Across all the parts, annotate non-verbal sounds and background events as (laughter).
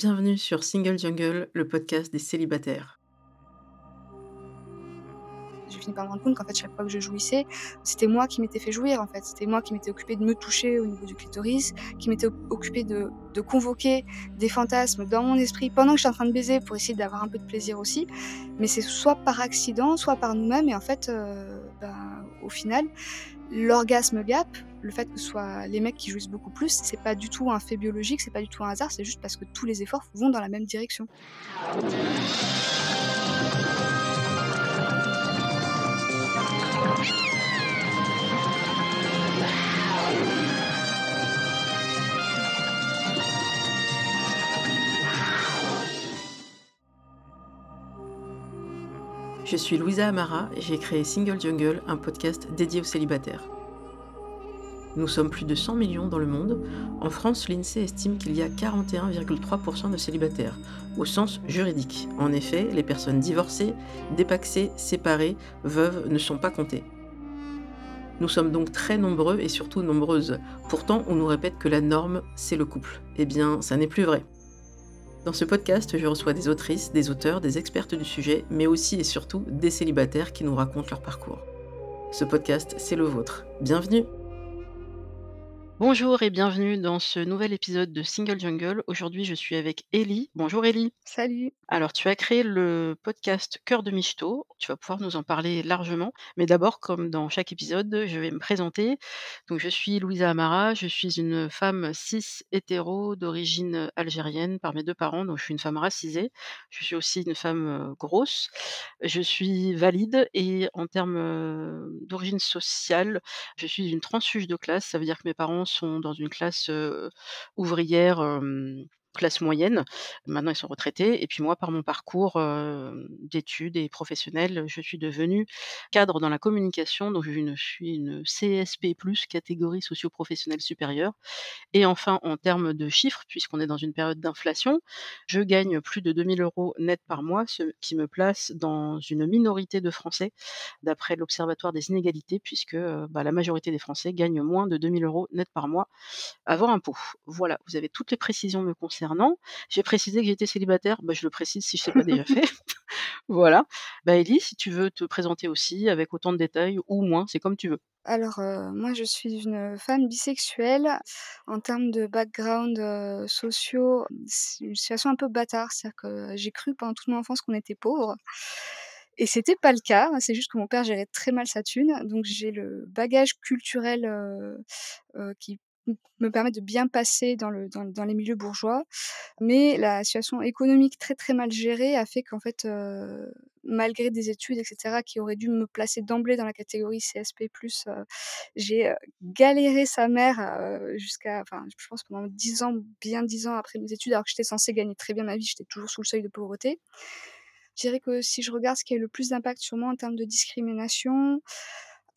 bienvenue sur Single Jungle, le podcast des célibataires. J'ai fini par me rendre compte qu'en fait, chaque fois que je jouissais, c'était moi qui m'étais fait jouir en fait. C'était moi qui m'étais occupé de me toucher au niveau du clitoris, qui m'étais occupé de, convoquer des fantasmes dans mon esprit pendant que je suis en train de baiser pour essayer d'avoir un peu de plaisir aussi. Mais c'est soit par accident, soit par nous-mêmes. Et en fait, euh, ben, au final, l'orgasme gap, le fait que ce soit les mecs qui jouissent beaucoup plus, c'est pas du tout un fait biologique, c'est pas du tout un hasard, c'est juste parce que tous les efforts vont dans la même direction. Je suis Louisa Amara et j'ai créé Single Jungle, un podcast dédié aux célibataires. Nous sommes plus de 100 millions dans le monde. En France, l'INSEE estime qu'il y a 41,3% de célibataires, au sens juridique. En effet, les personnes divorcées, dépaxées, séparées, veuves ne sont pas comptées. Nous sommes donc très nombreux et surtout nombreuses. Pourtant, on nous répète que la norme, c'est le couple. Eh bien, ça n'est plus vrai. Dans ce podcast, je reçois des autrices, des auteurs, des expertes du sujet, mais aussi et surtout des célibataires qui nous racontent leur parcours. Ce podcast, c'est le vôtre. Bienvenue Bonjour et bienvenue dans ce nouvel épisode de Single Jungle. Aujourd'hui, je suis avec Ellie. Bonjour Ellie. Salut. Alors, tu as créé le podcast Cœur de Michto. Tu vas pouvoir nous en parler largement. Mais d'abord, comme dans chaque épisode, je vais me présenter. Donc, je suis Louisa Amara. Je suis une femme cis hétéro d'origine algérienne par mes deux parents. Donc, je suis une femme racisée. Je suis aussi une femme euh, grosse. Je suis valide et en termes euh, d'origine sociale, je suis une transfuge de classe. Ça veut dire que mes parents sont dans une classe ouvrière classe moyenne. Maintenant, ils sont retraités. Et puis moi, par mon parcours d'études et professionnel, je suis devenue cadre dans la communication. Donc, je suis une CSP+, catégorie socio-professionnelle supérieure. Et enfin, en termes de chiffres, puisqu'on est dans une période d'inflation, je gagne plus de 2000 euros net par mois, ce qui me place dans une minorité de Français, d'après l'Observatoire des inégalités, puisque bah, la majorité des Français gagnent moins de 2000 euros net par mois avant impôt. Voilà, vous avez toutes les précisions me concernant j'ai précisé que j'étais célibataire, bah, je le précise si je ne l'ai pas déjà fait. (laughs) (laughs) voilà. Bah, Ellie, si tu veux te présenter aussi avec autant de détails ou moins, c'est comme tu veux. Alors, moi, je suis une femme bisexuelle. En termes de background sociaux, c'est une situation un peu bâtard. C'est-à-dire que j'ai cru pendant toute mon enfance qu'on était pauvre. Et c'était pas le cas. C'est juste que mon père gérait très mal sa thune. Donc, j'ai le bagage culturel qui me permet de bien passer dans, le, dans, dans, les milieux bourgeois. Mais la situation économique très très mal gérée a fait qu'en fait, euh, malgré des études, etc., qui auraient dû me placer d'emblée dans la catégorie CSP, euh, j'ai euh, galéré sa mère jusqu'à, enfin, je pense pendant 10 ans, bien 10 ans après mes études, alors que j'étais censée gagner très bien ma vie, j'étais toujours sous le seuil de pauvreté. Je dirais que si je regarde ce qui a eu le plus d'impact sur moi en termes de discrimination,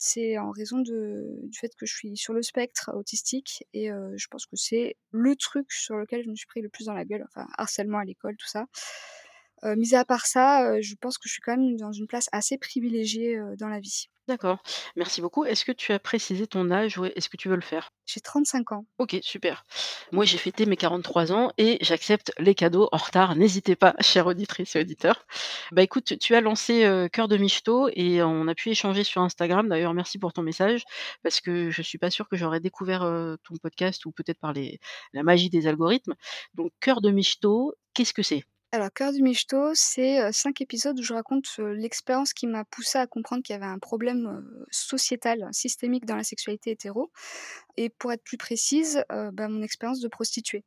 c'est en raison du fait que je suis sur le spectre autistique et je pense que c'est le truc sur lequel je me suis pris le plus dans la gueule, enfin harcèlement à l'école, tout ça. Mis à part ça, je pense que je suis quand même dans une place assez privilégiée dans la vie. D'accord, merci beaucoup. Est-ce que tu as précisé ton âge? Ou est-ce que tu veux le faire? J'ai 35 ans. OK, super. Moi, j'ai fêté mes 43 ans et j'accepte les cadeaux en retard. N'hésitez pas, (laughs) chère auditrice et auditeur. Bah, écoute, tu as lancé, Cœur de Michto et on a pu échanger sur Instagram. D'ailleurs, merci pour ton message parce que je suis pas sûre que j'aurais découvert, ton podcast ou peut-être par les la magie des algorithmes. Donc Cœur de Michto, qu'est-ce que c'est? Alors, Cœur du Michto, c'est cinq épisodes où je raconte l'expérience qui m'a poussée à comprendre qu'il y avait un problème sociétal, systémique dans la sexualité hétéro. Et pour être plus précise, bah, mon expérience de prostituée.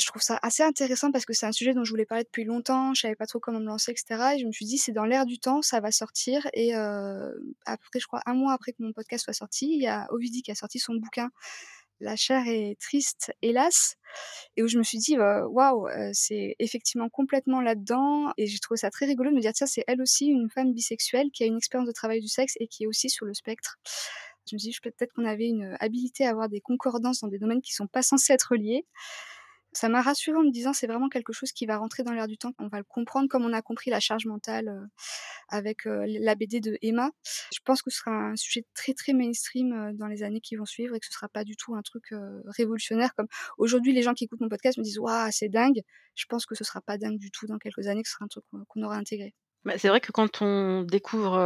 Je trouve ça assez intéressant parce que c'est un sujet dont je voulais parler depuis longtemps, je savais pas trop comment me lancer, etc. Et je me suis dit, c'est dans l'air du temps, ça va sortir. Et après, je crois, un mois après que mon podcast soit sorti, il y a Ovidie qui a sorti son bouquin la chair est triste, hélas, et où je me suis dit, «Bah, waouh, c'est effectivement complètement là-dedans, et j'ai trouvé ça très rigolo de me dire, tiens, c'est elle aussi une femme bisexuelle qui a une expérience de travail du sexe et qui est aussi sur le spectre. Je me suis dit, peut-être qu'on avait une habilité à avoir des concordances dans des domaines qui sont pas censés être liés. Ça m'a rassurée en me disant: «C'est vraiment quelque chose qui va rentrer dans l'air du temps, on va le comprendre comme on a compris la charge mentale, avec, la BD de Emma». Je pense que ce sera un sujet très, très mainstream, dans les années qui vont suivre et que ce sera pas du tout un truc, révolutionnaire comme aujourd'hui les gens qui écoutent mon podcast me disent: «Waouh, c'est dingue!» je pense que ce sera pas dingue du tout dans quelques années, que ce sera un truc qu'on aura intégré. Bah, c'est vrai que quand on découvre,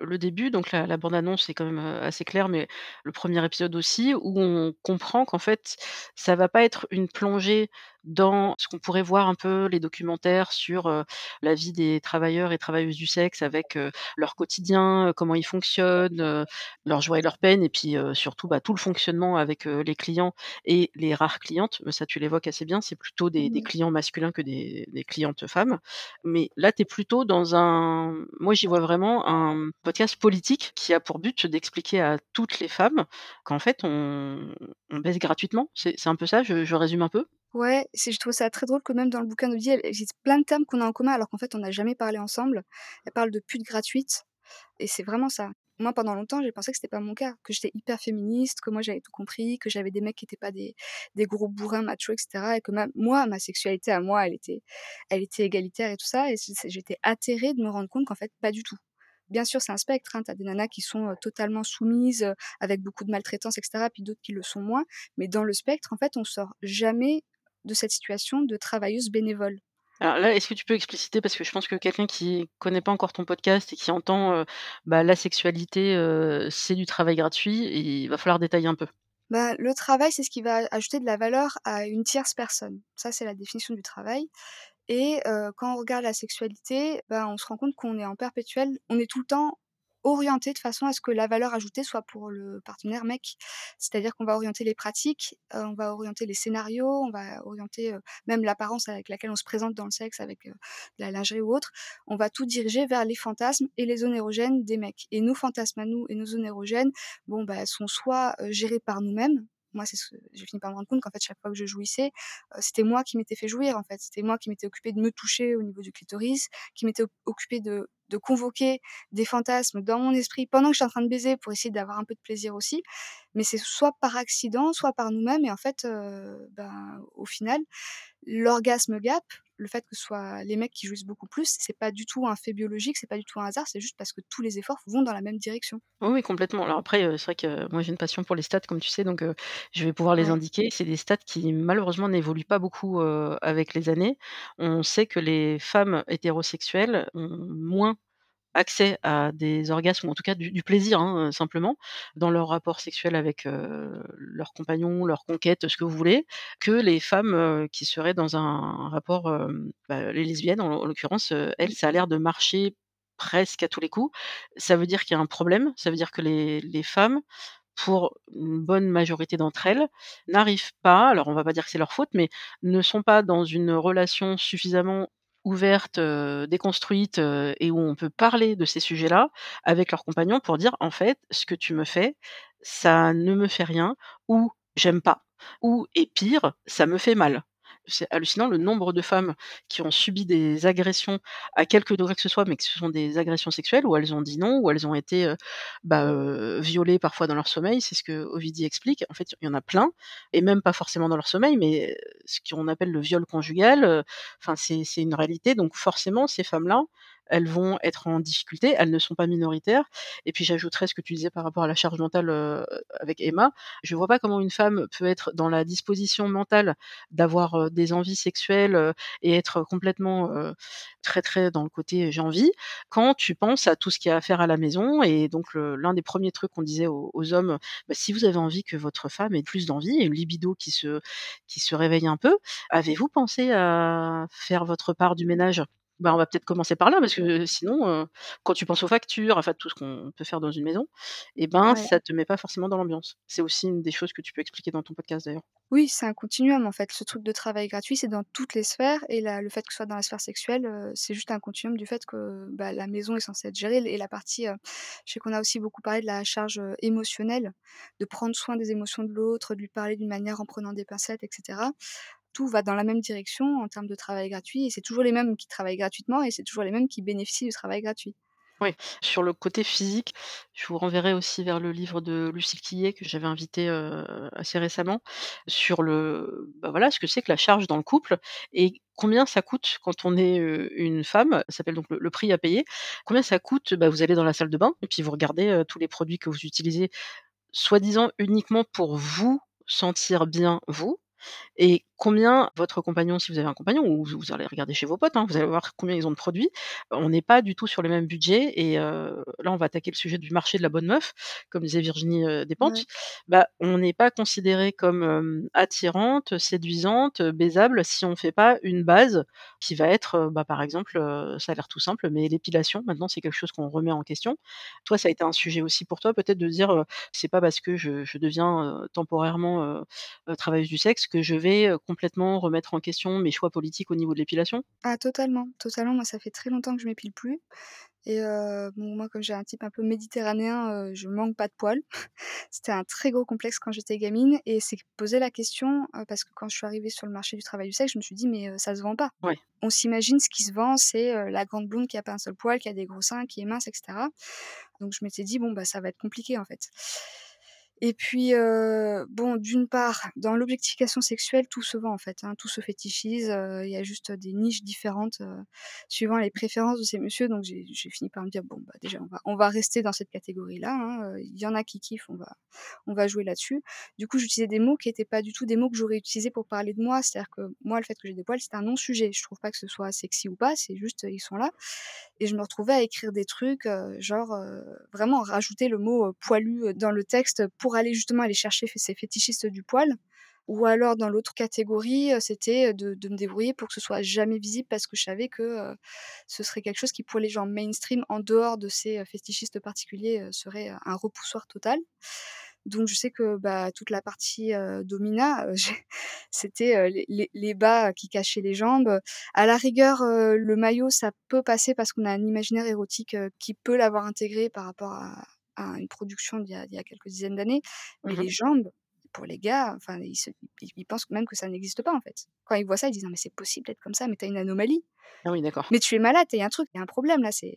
le début, donc la la bande annonce est quand même, assez claire, mais le premier épisode aussi, où on comprend qu'en fait, ça va pas être une plongée dans ce qu'on pourrait voir un peu les documentaires sur, la vie des travailleurs et travailleuses du sexe avec, leur quotidien, comment ils fonctionnent, heu, leurs joies et leurs peines et puis, surtout, bah, tout le fonctionnement avec, les clients et les rares clientes. Mais ça, tu l'évoques assez bien, c'est plutôt des des Mmh clients masculins que des des clientes femmes. Mais là, tu es plutôt dans un moi, j'y vois vraiment un podcast politique qui a pour but d'expliquer à toutes les femmes qu'en fait on on baise gratuitement. C'est c'est un peu ça? Je je résume un peu? Ouais, c'est je trouve ça très drôle que même dans le bouquin d'Olivier, elle existe plein de termes qu'on a en commun alors qu'en fait on n'a jamais parlé ensemble. Elle parle de pute gratuite et c'est vraiment ça. Moi pendant longtemps, j'ai pensé que c'était pas mon cas, que j'étais hyper féministe, que moi j'avais tout compris, que j'avais des mecs qui étaient pas des des gros bourrins machos et cetera et que ma moi, ma sexualité à moi, elle était elle était égalitaire et tout ça et j'étais atterrée de me rendre compte qu'en fait pas du tout. Bien sûr, c'est un spectre, hein, tu as des nanas qui sont, totalement soumises, heu, avec beaucoup de maltraitance et cetera, puis d'autres qui le sont moins, mais dans le spectre, en fait, on sort jamais de cette situation de travailleuse bénévole. Alors là, est-ce que tu peux expliciter? Parce que je pense que quelqu'un qui connaît pas encore ton podcast et qui entend, heu, bah, la sexualité, heu, c'est du travail gratuit, il va falloir détailler un peu. Bah, le travail, c'est ce qui va ajouter de la valeur à une tierce personne. Ça, c'est la définition du travail et heu, quand on regarde la sexualité, bah, on se rend compte qu'on est en perpétuel on est tout le temps orienté de façon à ce que la valeur ajoutée soit pour le partenaire mec. C'est-à-dire qu'on va orienter les pratiques, heu, on va orienter les scénarios, on va orienter, heu, même l'apparence avec laquelle on se présente dans le sexe avec, heu, la lingerie ou autre. On va tout diriger vers les fantasmes et les zones érogènes des mecs et nos fantasmes à nous et nos zones érogènes, bon, bah, sont soit, heu, gérées par nous-mêmes. Moi, c'est ce j'ai fini par me rendre compte qu'en fait, chaque fois que je jouissais, heu, c'était moi qui m'étais fait jouir, en fait. C'était moi qui m'étais occupée de me toucher au niveau du clitoris, qui m'étais occupée de de convoquer des fantasmes dans mon esprit pendant que j'étais en train de baiser pour essayer d'avoir un peu de plaisir aussi. Mais c'est soit par accident, soit par nous-mêmes et en fait, heu, ben, au final, l'orgasme gap, le fait que ce soit les mecs qui jouissent beaucoup plus, c'est pas du tout un fait biologique, c'est pas du tout un hasard, c'est juste parce que tous les efforts vont dans la même direction. Oui, oui, complètement. Alors après, c'est vrai que moi j'ai une passion pour les stats comme tu sais, donc je vais pouvoir les Ouais. indiquer. C'est des stats qui malheureusement n'évoluent pas beaucoup, avec les années. On sait que les femmes hétérosexuelles ont moins accès à des orgasmes ou en tout cas du du plaisir, hein, heu, simplement, dans leur rapport sexuel avec, heu, leur compagnon, leur conquête, ce que vous voulez, que les femmes, heu, qui seraient dans un rapport, hem, bah, les lesbiennes en en l'occurrence, heu, elles, ça a l'air de marcher presque à tous les coups. Ça veut dire qu'il y a un problème, ça veut dire que les les femmes, pour une bonne majorité d'entre elles, n'arrivent pas, alors on va pas dire que c'est leur faute, mais ne sont pas dans une relation suffisamment ouverte, heu, déconstruite, et où on peut parler de ces sujets-là avec leur compagnon pour dire: «En fait, ce que tu me fais, ça ne me fait rien» ou «J'aime pas» ou et pire, «Ça me fait mal». C'est hallucinant le nombre de femmes qui ont subi des agressions à quelque degré que ce soit, mais que ce sont des agressions sexuelles où elles ont dit non, où elles ont été, bah, violées parfois dans leur sommeil. C'est ce que Ovidie explique. En fait, il y en a plein et même pas forcément dans leur sommeil, mais, ce qu'on appelle le viol conjugal, enfin c'est une réalité donc forcément ces femmes-là, elles vont être en difficulté, elles ne sont pas minoritaires et puis j'ajouterais ce que tu disais par rapport à la charge mentale, heu, avec Emma. Je vois pas comment une femme peut être dans la disposition mentale d'avoir, des envies sexuelles, heu et être complètement, très, très dans le côté j'ai envie, quand tu penses à tout ce qu'il y a à faire à la maison et donc l'un des premiers trucs qu'on disait aux aux hommes, bah, si vous avez envie que votre femme ait plus d'envie et une libido qui se qui se réveille un peu, avez-vous pensé à faire votre part du ménage? Bah, on va peut-être commencer par là parce que sinon, heu, quand tu penses aux factures, enfin tout ce qu'on peut faire dans une maison et ben, Ouais. ça te met pas forcément dans l'ambiance. C'est aussi une des choses que tu peux expliquer dans ton podcast d'ailleurs. Oui, c'est un continuum en fait. Ce truc de travail gratuit, c'est dans toutes les sphères et la le fait que ce soit dans la sphère sexuelle, heu, c'est juste un continuum du fait que, bah, la maison est censée être gérée et la partie, heu, je sais qu'on a aussi beaucoup parlé de la charge, émotionnelle, de prendre soin des émotions de l'autre, de lui parler d'une manière en prenant des pincettes et cetera. Tout va dans la même direction en termes de travail gratuit et c'est toujours les mêmes qui travaillent gratuitement et c'est toujours les mêmes qui bénéficient du travail gratuit. Oui, sur le côté physique, je vous renverrai aussi vers le livre de Lucille Quillet que j'avais invité, assez récemment sur le bah, voilà, ce que c'est que la charge dans le couple et combien ça coûte quand on est, une femme. Ça s'appelle donc le prix à payer. Combien ça coûte? Bah, vous allez dans la salle de bain et puis vous regardez, tous les produits que vous utilisez, soi-disant uniquement pour vous sentir bien vous et combien votre compagnon, si vous avez un compagnon ou vous allez regarder chez vos potes, hein, vous allez voir combien ils ont de produits. On n'est pas du tout sur le même budget et heu, là, on va attaquer le sujet du marché de la bonne meuf, comme disait Virginie, heu, Despentes. Ouais. Bah, on n'est pas considéré comme, hem, attirante, séduisante, baisable si on fait pas une base qui va être, heu, bah, par exemple, ça a l'air tout simple, mais l'épilation, maintenant, c'est quelque chose qu'on remet en question. Toi, ça a été un sujet aussi pour toi peut-être de dire, «C'est pas parce que je je deviens, temporairement, travailleuse du sexe que je vais, complètement remettre en question mes choix politiques au niveau de l'épilation?» Ah totalement, totalement. Moi, ça fait très longtemps que je m'épile plus et bon, moi, comme j'ai un type un peu méditerranéen, heu, je manque pas de poils. (laughs) C'était un très gros complexe quand j'étais gamine et c'est poser la question, heu, parce que quand je suis arrivée sur le marché du travail du sexe, je me suis dit: «Mais heu, ça se vend pas». Ouais. On s'imagine ce qui se vend, c'est, la grande blonde qui a pas un seul poil, qui a des gros seins, qui est mince et cetera. Donc je m'étais dit: «Bon, bah, ça va être compliqué, en fait». Et puis, bon, d'une part, dans l'objectification sexuelle, tout se vend, en fait, hein, tout se fétichise, il y a juste des niches différentes, suivant les préférences de ces messieurs. Donc j'ai fini par me dire: «Bon, bah, déjà, on va rester dans cette catégorie-là, hein, il y en a qui kiffent, on va on va jouer là-dessus». Du coup, j'utilisais des mots qui étaient pas du tout des mots que j'aurais utilisés pour parler de moi. C'est-à-dire que moi, le fait que j'ai des poils, c'est un non-sujet. Je trouve pas que ce soit sexy ou pas, c'est juste, ils sont là et je me retrouvais à écrire des trucs, genre, vraiment rajouter le mot, poilu, dans le texte pour aller justement aller chercher ces fétichistes du poil. Ou alors dans l'autre catégorie, heu, c'était, heu, de me débrouiller pour que ce soit jamais visible parce que je savais que, heu, ce serait quelque chose qui pour les gens mainstream en dehors de ces, fétichistes particuliers, serait, un repoussoir total. Donc je sais que, bah, toute la partie, heu, domina, (laughs) c'était, les bas qui cachaient les jambes. À la rigueur, le maillot, ça peut passer parce qu'on a un imaginaire érotique, qui peut l'avoir intégré par rapport à à une production d'il y a d'il y a quelques dizaines d'années. Mais Mmh mh. les jambes, pour les gars, enfin, ils se ils ils pensent même que ça n'existe pas, en fait. Quand ils voient ça, ils disent: «Non mais c'est possible d'être comme ça, mais tu as une anomalie, Ah oui, d'accord. mais tu es malade, il y a un truc, il y a un problème là, c'est»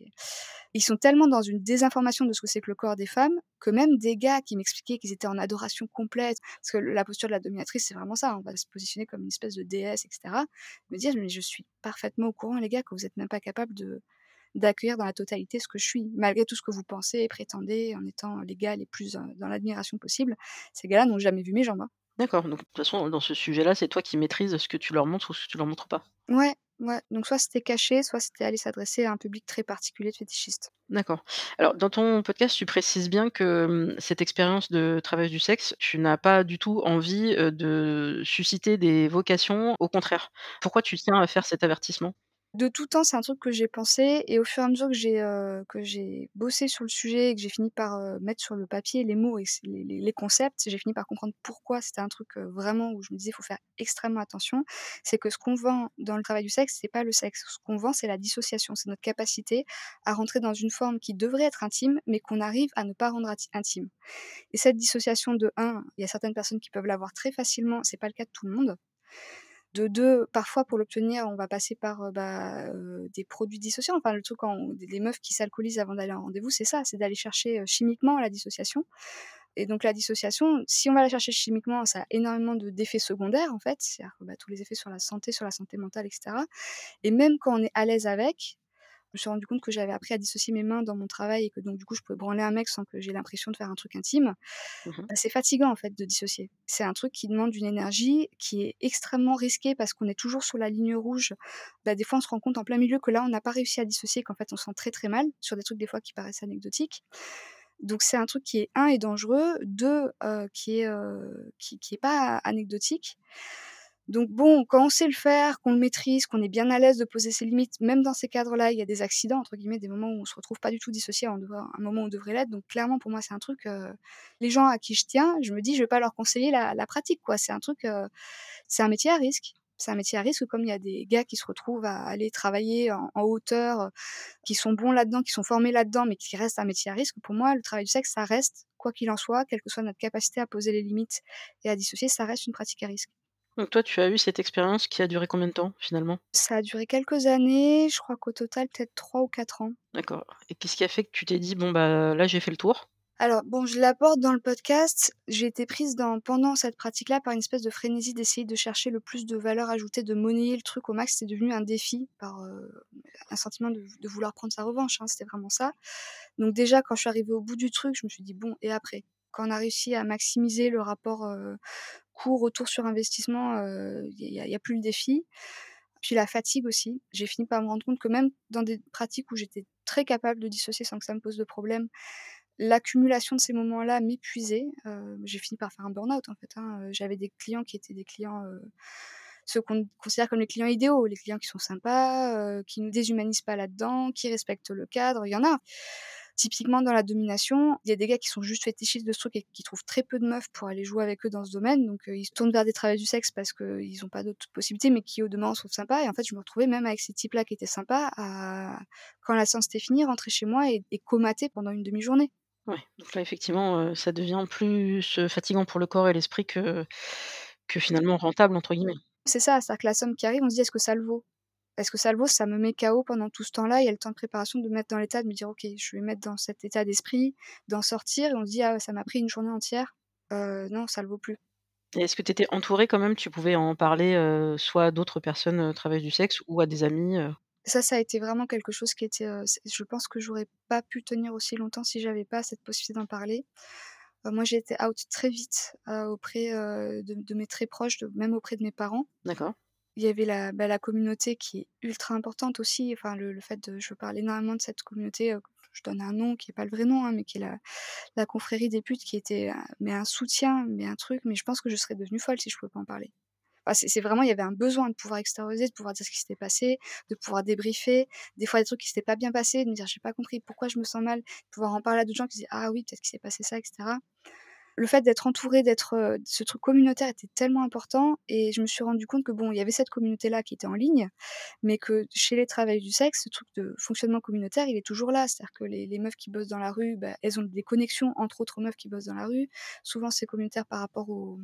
ils sont tellement dans une désinformation de ce que c'est que le corps des femmes, que même des gars qui m'expliquaient qu'ils étaient en adoration complète, parce que la posture de la dominatrice, c'est vraiment ça, on va se positionner comme une espèce de déesse et cetera. Me dire: «Mais je suis parfaitement au courant les gars que vous êtes même pas capables de d'accueillir dans la totalité ce que je suis, malgré tout ce que vous pensez et prétendez en étant les gars les plus, heu, dans l'admiration possible». Ces gars-là n'ont jamais vu mes jambes, hein. D'accord, donc de toute façon, dans ce sujet-là, c'est toi qui maîtrises ce que tu leur montres ou ce que tu leur montres pas? Ouais, ouais, donc soit c'était caché, soit c'était aller s'adresser à un public très particulier de fétichistes. D'accord. Alors dans ton podcast, tu précises bien que, cette expérience de travailleuse du sexe, tu n'as pas du tout envie, de susciter des vocations, au contraire. Pourquoi tu tiens à faire cet avertissement? De tout temps, c'est un truc que j'ai pensé et au fur et à mesure que j'ai, j'ai bossé sur le sujet et que j'ai fini par, heu, mettre sur le papier les mots et les concepts, j'ai fini par comprendre pourquoi c'était un truc, heu, vraiment où je me disais: «Il faut faire extrêmement attention». C'est que ce qu'on vend dans le travail du sexe, c'est pas le sexe. Ce qu'on vend, c'est la dissociation. C'est notre capacité à rentrer dans une forme qui devrait être intime, mais qu'on arrive à ne pas rendre intime et cette dissociation de un, il y a certaines personnes qui peuvent l'avoir très facilement, c'est pas le cas de tout le monde. De 2, parfois pour l'obtenir, on va passer par, bah, des produits dissociants. Enfin, le truc quand on les meufs qui s'alcoolisent avant d'aller en rendez-vous, c'est ça, c'est d'aller chercher, chimiquement la dissociation et donc la dissociation, si on va la chercher chimiquement, ça a énormément de d'effets secondaires, en fait. C'est-à-dire bah, tous les effets sur la santé, sur la santé mentale et cetera et même quand on est à l'aise avec, je me suis rendu compte que j'avais appris à dissocier mes mains dans mon travail et que donc du coup, je pouvais branler un mec sans que j'ai l'impression de faire un truc intime. Mmh mh. Bah, c'est fatigant en fait de dissocier. C'est un truc qui demande une énergie qui est extrêmement risquée parce qu'on est toujours sur la ligne rouge. Bah, des fois, on se rend compte en plein milieu que là, on n'a pas réussi à dissocier, qu'en fait, on se sent très, très mal sur des trucs des fois qui paraissent anecdotiques. Donc c'est un truc qui est un est dangereux, 2 heu, qui est, heu, qui qui est pas anecdotique. Donc bon, quand on sait le faire, qu'on le maîtrise, qu'on est bien à l'aise de poser ses limites, même dans ces cadres-là, il y a des «accidents» entre guillemets, des moments où on se retrouve pas du tout dissocié, devant un moment où on devrait l'être. Donc clairement, pour moi, c'est un truc, heu, les gens à qui je tiens, je me dis: «Je vais pas leur conseiller la pratique, quoi». C'est un truc, heu, c'est un métier à risque. C'est un métier à risque, comme il y a des gars qui se retrouvent à aller travailler en en hauteur, qui sont bons là-dedans, qui sont formés là-dedans, mais qui restent un métier à risque. Pour moi, le travail du sexe, ça reste, quoi qu'il en soit, quelle que soit notre capacité à poser les limites et à dissocier, ça reste une pratique à risque. Donc toi, tu as eu cette expérience qui a duré combien de temps finalement? Ça a duré quelques années, je crois qu'au total peut-être 3 ou 4 ans. D'accord et qu'est-ce qui a fait que tu t'es dit: «Bon bah, là j'ai fait le tour»? Alors bon, je l'aborde dans le podcast. J'ai été prise dans pendant cette pratique-là par une espèce de frénésie d'essayer de chercher le plus de valeur ajoutée, de monnayer le truc au max. C'est devenu un défi par, heu, un sentiment de de vouloir prendre sa revanche, hein, c'était vraiment ça. Donc déjà quand je suis arrivée au bout du truc, je me suis dit: «Bon et après?» quand on a réussi à maximiser le rapport, heu, coût retour sur investissement, heu, il y a plus le défi. Puis la fatigue aussi. J'ai fini par me rendre compte que même dans des pratiques où j'étais très capable de dissocier sans que ça me pose de problème, l'accumulation de ces moments-là m'épuisait. Heu, j'ai fini par faire un burn-out en fait, hein, heu, j'avais des clients qui étaient des clients, heu, ceux qu'on considère comme les clients idéaux, les clients qui sont sympas, qui nous déshumanisent pas là-dedans, qui respectent le cadre, il y en a. Typiquement dans la domination, il y a des gars qui sont juste fétichistes de ce truc et qui trouvent très peu de meufs pour aller jouer avec eux dans ce domaine, donc heu, ils se tournent vers des travailleurs du sexe parce qu'ils ont pas d'autres possibilités, mais qui au demeurant trouvent sympas et en fait, je me retrouvais même avec ces types-là qui étaient sympas à quand la séance était finie, rentrer chez moi et et comater pendant une demi-journée. Ouais, donc là effectivement, heu, ça devient plus, heu, fatigant pour le corps et l'esprit que que finalement «rentable» entre guillemets. C'est ça, c'est-à-dire que la somme qui arrive, on se dit: «Est-ce que ça le vaut?» Est-ce que ça le vaut? Ça me met KO pendant tout ce temps-là. Il y a le temps de préparation de me mettre dans l'état de me dire: «OK, je vais me mettre dans cet état d'esprit», d'en sortir et on se dit: «Ah ça m'a pris une journée entière». Heu, non, ça le vaut plus. Est-ce que tu étais entourée quand même? Tu pouvais en parler, heu, soit à d'autres personnes, heu, travailleuses du sexe ou à des amis, heu? Ça, ça a été vraiment quelque chose qui était, je pense que j'aurais pas pu tenir aussi longtemps si j'avais pas cette possibilité d'en parler. Moi, j'ai été out très vite, auprès, de de mes très proches, de même auprès de mes parents. D'accord. Il y avait la bah, la communauté qui est ultra importante aussi, enfin le le fait de je parle énormément de cette communauté, heu, je donne un nom qui est pas le vrai nom, hein, mais qui est la la confrérie des putes qui était, mais un soutien, mais un truc, mais je pense que je serais devenue folle si je pouvais pas en parler. Enfin, c'est vraiment il y avait un besoin de pouvoir extérioriser, de pouvoir dire ce qui s'était passé, de pouvoir débriefer, des fois des trucs qui s'étaient pas bien passés, de me dire: «J'ai pas compris pourquoi je me sens mal», de pouvoir en parler à d'autres gens qui disaient: «Ah oui, peut-être qu'il s'est passé ça» et cetera. Le fait d'être entourée, d'être, ce truc communautaire était tellement important et je me suis rendu compte que bon, il y avait cette communauté-là qui était en ligne, mais que chez les travailleurs du sexe, ce truc de fonctionnement communautaire, il est toujours là. C'est-à-dire que les les meufs qui bossent dans la rue, bah, elles ont des connexions entre autres meufs qui bossent dans la rue. Souvent, c'est communautaire par rapport aux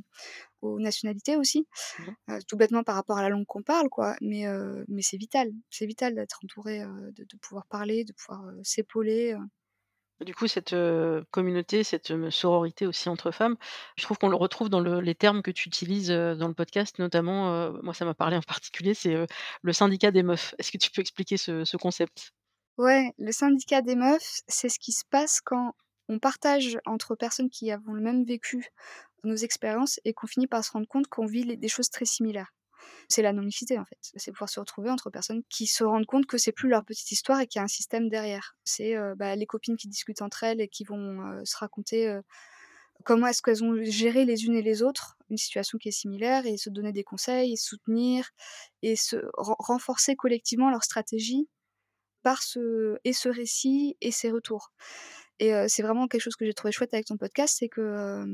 aux nationalités aussi, Mmh tout bêtement par rapport à la langue qu'on parle quoi, mais mais c'est vital. C'est vital d'être entouré, de de pouvoir parler, de pouvoir, s'épauler. Du coup, cette, communauté, cette, sororité aussi entre femmes, je trouve qu'on le retrouve dans le les termes que tu utilises, dans le podcast notamment, moi ça m'a parlé en particulier, c'est, le syndicat des meufs. Est-ce que tu peux expliquer ce ce concept? Ouais, le syndicat des meufs, c'est ce qui se passe quand on partage entre personnes qui avons le même vécu nos expériences et qu'on finit par se rendre compte qu'on vit des choses très similaires. C'est la en fait. C'est pouvoir se retrouver entre personnes qui se rendent compte que c'est plus leur petite histoire et qu'il y a un système derrière. C'est, heu, bah, les copines qui discutent entre elles et qui vont, heu, se raconter, heu, comment est-ce qu'elles ont géré les unes et les autres une situation qui est similaire et se donner des conseils et soutenir et se ren renforcer collectivement leur stratégie par ce et ce récit et ces retours. Et c'est vraiment quelque chose que j'ai trouvé chouette avec ton podcast, c'est que,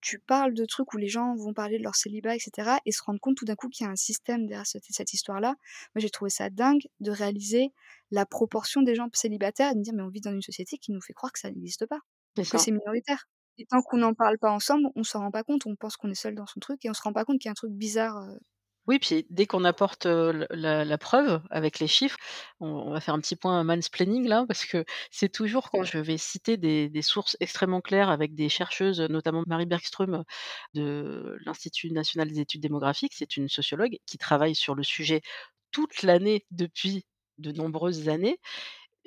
tu parles de trucs où les gens vont parler de leur célibat et cetera et se rendre compte tout d'un coup qu'il y a un système derrière cette cette histoire-là. Moi, j'ai trouvé ça dingue de réaliser la proportion des gens célibataires et de me dire: «Mais on vit dans une société qui nous fait croire que ça n'existe pas, que c'est minoritaire». Et tant qu'on n'en parle pas ensemble, on s'en rend pas compte. On pense qu'on est seul dans son truc et on se rend pas compte qu'il y a un truc bizarre, heu Oui, puis dès qu'on apporte, la la preuve avec les chiffres, on on va faire un petit point mansplaining là, parce que c'est toujours quand je vais citer des des sources extrêmement claires avec des chercheuses, notamment Marie Bergström de l'Institut national des études démographiques, c'est une sociologue qui travaille sur le sujet toute l'année depuis de nombreuses années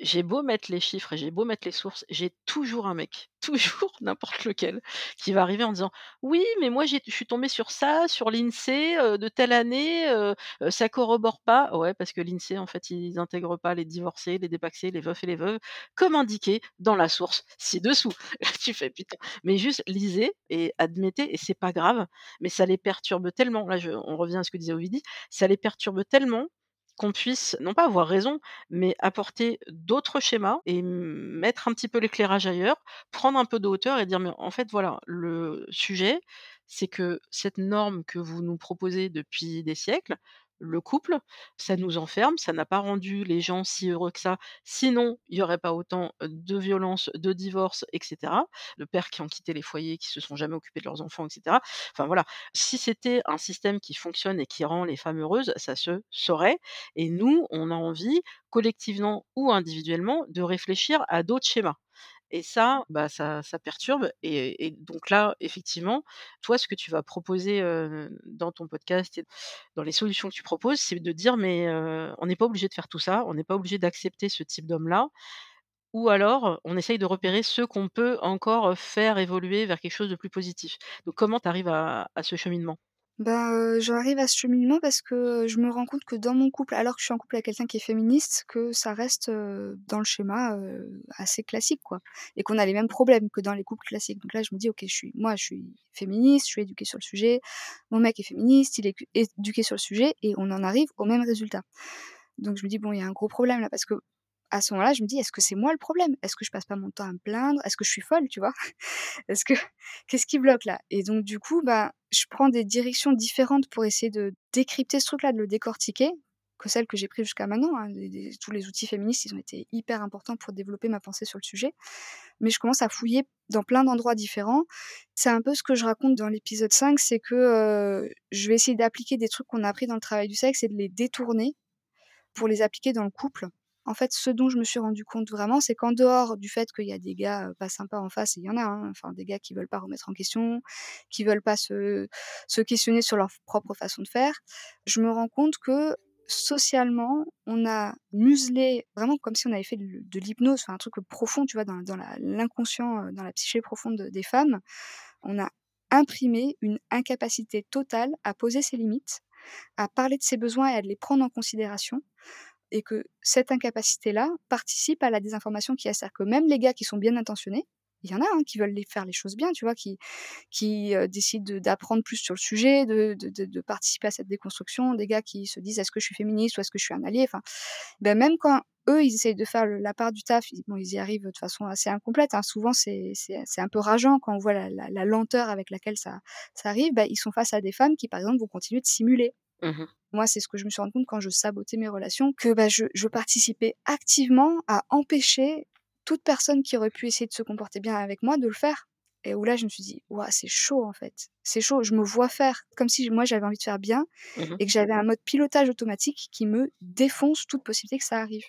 j'ai beau mettre les chiffres et j'ai beau mettre les sources, j'ai toujours un mec, (laughs) toujours n'importe lequel, qui va arriver en disant: «Oui, mais moi je suis tombé sur ça, sur l'INSEE, heu, de telle année, heu heu, ça corrobore pas». Ouais, parce que l'INSEE, en fait, ils intègrent pas les divorcés, les dépacsés, les veufs et les veuves, comme indiqué dans la source ci-dessous. (laughs) Tu fais: «Putain». Mais juste lisez et admettez et c'est pas grave, mais ça les perturbe tellement, là je on revient à ce que disait Ovidie, ça les perturbe tellement qu'on puisse, non pas avoir raison, mais apporter d'autres schémas et mettre un petit peu l'éclairage ailleurs, prendre un peu de hauteur et dire: «Mais en fait, voilà, le sujet, c'est que cette norme que vous nous proposez depuis des siècles, le couple, ça nous enferme, ça n'a pas rendu les gens si heureux que ça. Sinon, il y aurait pas autant de violences, de divorces et cetera, de pères qui ont quitté les foyers, qui se sont jamais occupés de leurs enfants et cetera. Enfin voilà, si c'était un système qui fonctionne et qui rend les femmes heureuses, ça se saurait et nous, on a envie, collectivement ou individuellement, de réfléchir à d'autres schémas. Et ça, bah, ça ça perturbe et donc là, effectivement, toi, ce que tu vas proposer, dans ton podcast et dans les solutions que tu proposes, c'est de dire: «Mais, on n'est pas obligé de faire tout ça, on n'est pas obligé d'accepter ce type d'homme-là» ou alors, on essaye de repérer ceux qu'on peut encore, faire évoluer vers quelque chose de plus positif. Donc comment tu arrives à ce cheminement? Bah, heu, j'arrive à ce cheminement parce que, je me rends compte que dans mon couple, alors que je suis en couple avec quelqu'un qui est féministe, que ça reste, dans le schéma, assez classique, quoi et qu'on a les mêmes problèmes que dans les couples classiques. Donc là, je me dis: «OK, je suis moi, je suis féministe, je suis éduquée sur le sujet, mon mec est féministe, il est éduqué sur le sujet et on en arrive au même résultat». Donc je me dis: «Bon, il y a un gros problème là» parce que à ce moment-là, je me dis: «Est-ce que c'est moi le problème? Est-ce que je passe pas mon temps à me plaindre? Est-ce que je suis folle?» tu vois? (laughs) Est-ce que (laughs) qu'est-ce qui bloque là? Et donc du coup, bah, je prends des directions différentes pour essayer de décrypter ce truc-là, de le décortiquer, que celles que j'ai prises jusqu'à maintenant, hein. Tous les outils féministes, ils ont été hyper importants pour développer ma pensée sur le sujet. Mais je commence à fouiller dans plein d'endroits différents. C'est un peu ce que je raconte dans l'épisode 5, c'est que, je vais essayer d'appliquer des trucs qu'on a appris dans le travail du sexe et de les détourner pour les appliquer dans le couple. En fait, ce dont je me suis rendu compte vraiment, c'est qu'en dehors du fait qu'il y a des gars, pas sympas en face et il y en a, hein, enfin des gars qui veulent pas remettre en question, qui veulent pas se questionner sur leur propre façon de faire. Je me rends compte que socialement, on a muselé vraiment comme si on avait fait de l'hypnose, un truc, profond, tu vois? Dans l'inconscient, dans la psyché profonde de des femmes. On a imprimé une incapacité totale à poser ses limites, à parler de ses besoins et à les prendre en considération et que cette incapacité-là participe à la désinformation qu'il y a. Que même les gars qui sont bien intentionnés, il y en a, hein, qui veulent les faire les choses bien, tu vois? Qui qui, heu, décident de d'apprendre plus sur le sujet, de participer à cette déconstruction. Des gars qui se disent: «Est-ce que je suis féministe ou est-ce que je suis un allié?» enfin, bah, même quand eux, ils essayent de faire la part du taf, ils ils y arrivent de façon assez incomplète, hein. Souvent, c'est un peu rageant quand on voit la lenteur avec laquelle ça arrive. Bah, ils sont face à des femmes qui, par exemple, vont continuer de simuler. Mmh mh. Moi, c'est ce que je me suis rendu compte quand je sabotais mes relations, que, bah, je je participais activement à empêcher toute personne qui aurait pu essayer de se comporter bien avec moi de le faire et où là, je me suis dit: «Waouh, c'est chaud, en fait, c'est chaud». Je me vois faire comme si moi, j'avais envie de faire bien Mmh mh. et que j'avais un mode pilotage automatique qui me défonce toute possibilité que ça arrive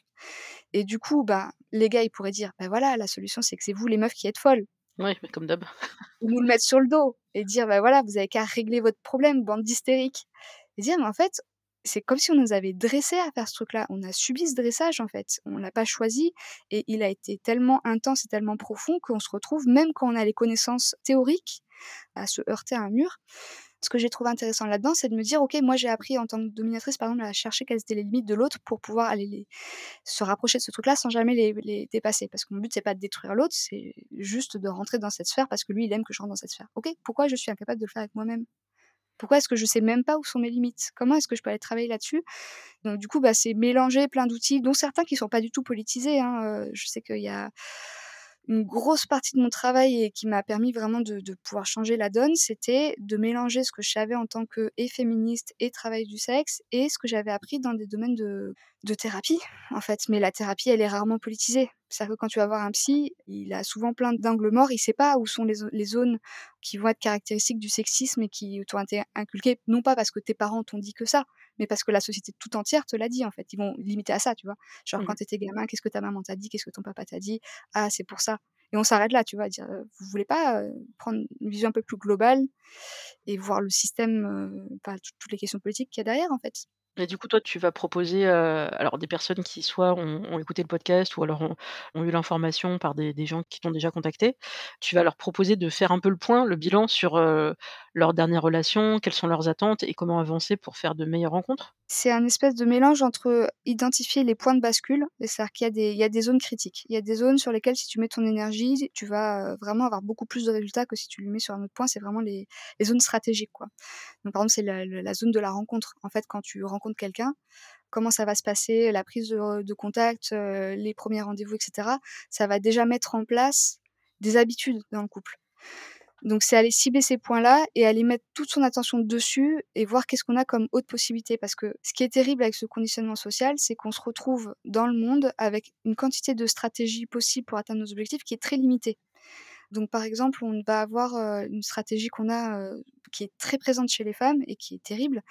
et du coup, bah, les gars, ils pourraient dire: «Bah, voilà, la solution, c'est que c'est vous les meufs qui êtes folles». Ouais, mais comme d'hab. Ou nous le mettre sur le dos et dire: «Bah, voilà, vous avez qu'à régler votre problème, bande d'hystériques» et dire: «Mais en fait, c'est comme si on nous avait dressés à faire ce truc-là. On a subi ce dressage, en fait. On l'a pas choisi et il a été tellement intense et tellement profond qu'on se retrouve, même quand on a les connaissances théoriques, à se heurter à un mur». Ce que j'ai trouvé intéressant là-dedans, c'est de me dire: «OK, moi, j'ai appris en tant que dominatrice, par exemple, à chercher quelles étaient les limites de l'autre pour pouvoir aller se rapprocher de ce truc-là sans jamais les les dépasser». Parce que mon but, c'est pas de détruire l'autre, c'est juste de rentrer dans cette sphère parce que lui, il aime que je rentre dans cette sphère. OK, pourquoi je suis incapable de le faire avec moi-même? Pourquoi est-ce que je sais même pas où sont mes limites? Comment est-ce que je peux aller travailler là-dessus? Donc du coup, bah, c'est mélanger plein d'outils, dont certains qui sont pas du tout politisés, hein, je sais qu'il y a une grosse partie de mon travail et qui m'a permis vraiment de de pouvoir changer la donne, c'était de mélanger ce que je savais en tant que et féministe et travail du sexe et ce que j'avais appris dans des domaines de de thérapie, en fait. Mais la thérapie, elle est rarement politisée. C'est-à-dire que quand tu vas voir un psy, il a souvent plein d'angles morts, il sait pas où sont les zo les zones qui vont être caractéristiques du sexisme et qui t'ont été inculquées, non pas parce que tes parents t'ont dit que ça, mais parce que la société tout entière te l'a dit, en fait. Ils vont limiter à ça, tu vois? Genre Mmh quand mh. tu étais gamin, qu'est-ce que ta maman t'a dit? Qu'est-ce que ton papa t'a dit? Ah, c'est pour ça et on s'arrête là, tu vois? Dire, «Vous voulez pas, prendre une vision un peu plus globale et voir le système, enfin toutes les questions politiques qu'il y a derrière, en fait?» Et du coup, toi, tu vas proposer, heu, alors des personnes qui soit ont écouté le podcast ou alors ont eu l'information par des gens qui t'ont déjà contacté. Tu vas leur proposer de faire un peu le point, le bilan sur, heu, leurs dernières relations, quelles sont leurs attentes et comment avancer pour faire de meilleures rencontres? C'est un espèce de mélange entre identifier les points de bascule, c'est-à-dire qu'il y a des il y a des zones critiques. Il y a des zones sur lesquelles si tu mets ton énergie, tu vas, heu, vraiment avoir beaucoup plus de résultats que si tu le mets sur un autre point. C'est vraiment les les zones stratégiques, quoi. Donc par exemple, c'est la la zone de la rencontre. En fait, quand tu rencontres quelqu'un, comment ça va se passer, la prise de de contact, heu, les premiers rendez-vous et cetera. Ça va déjà mettre en place des habitudes dans le couple. Donc c'est aller cibler ces points-là et aller mettre toute son attention dessus et voir qu'est-ce qu'on a comme autre possibilité. Parce que ce qui est terrible avec ce conditionnement social, c'est qu'on se retrouve dans le monde avec une quantité de stratégies possibles pour atteindre nos objectifs qui est très limitée. Donc par exemple, on va avoir euh, une stratégie qu'on a euh, qui est très présente chez les femmes et qui est terrible,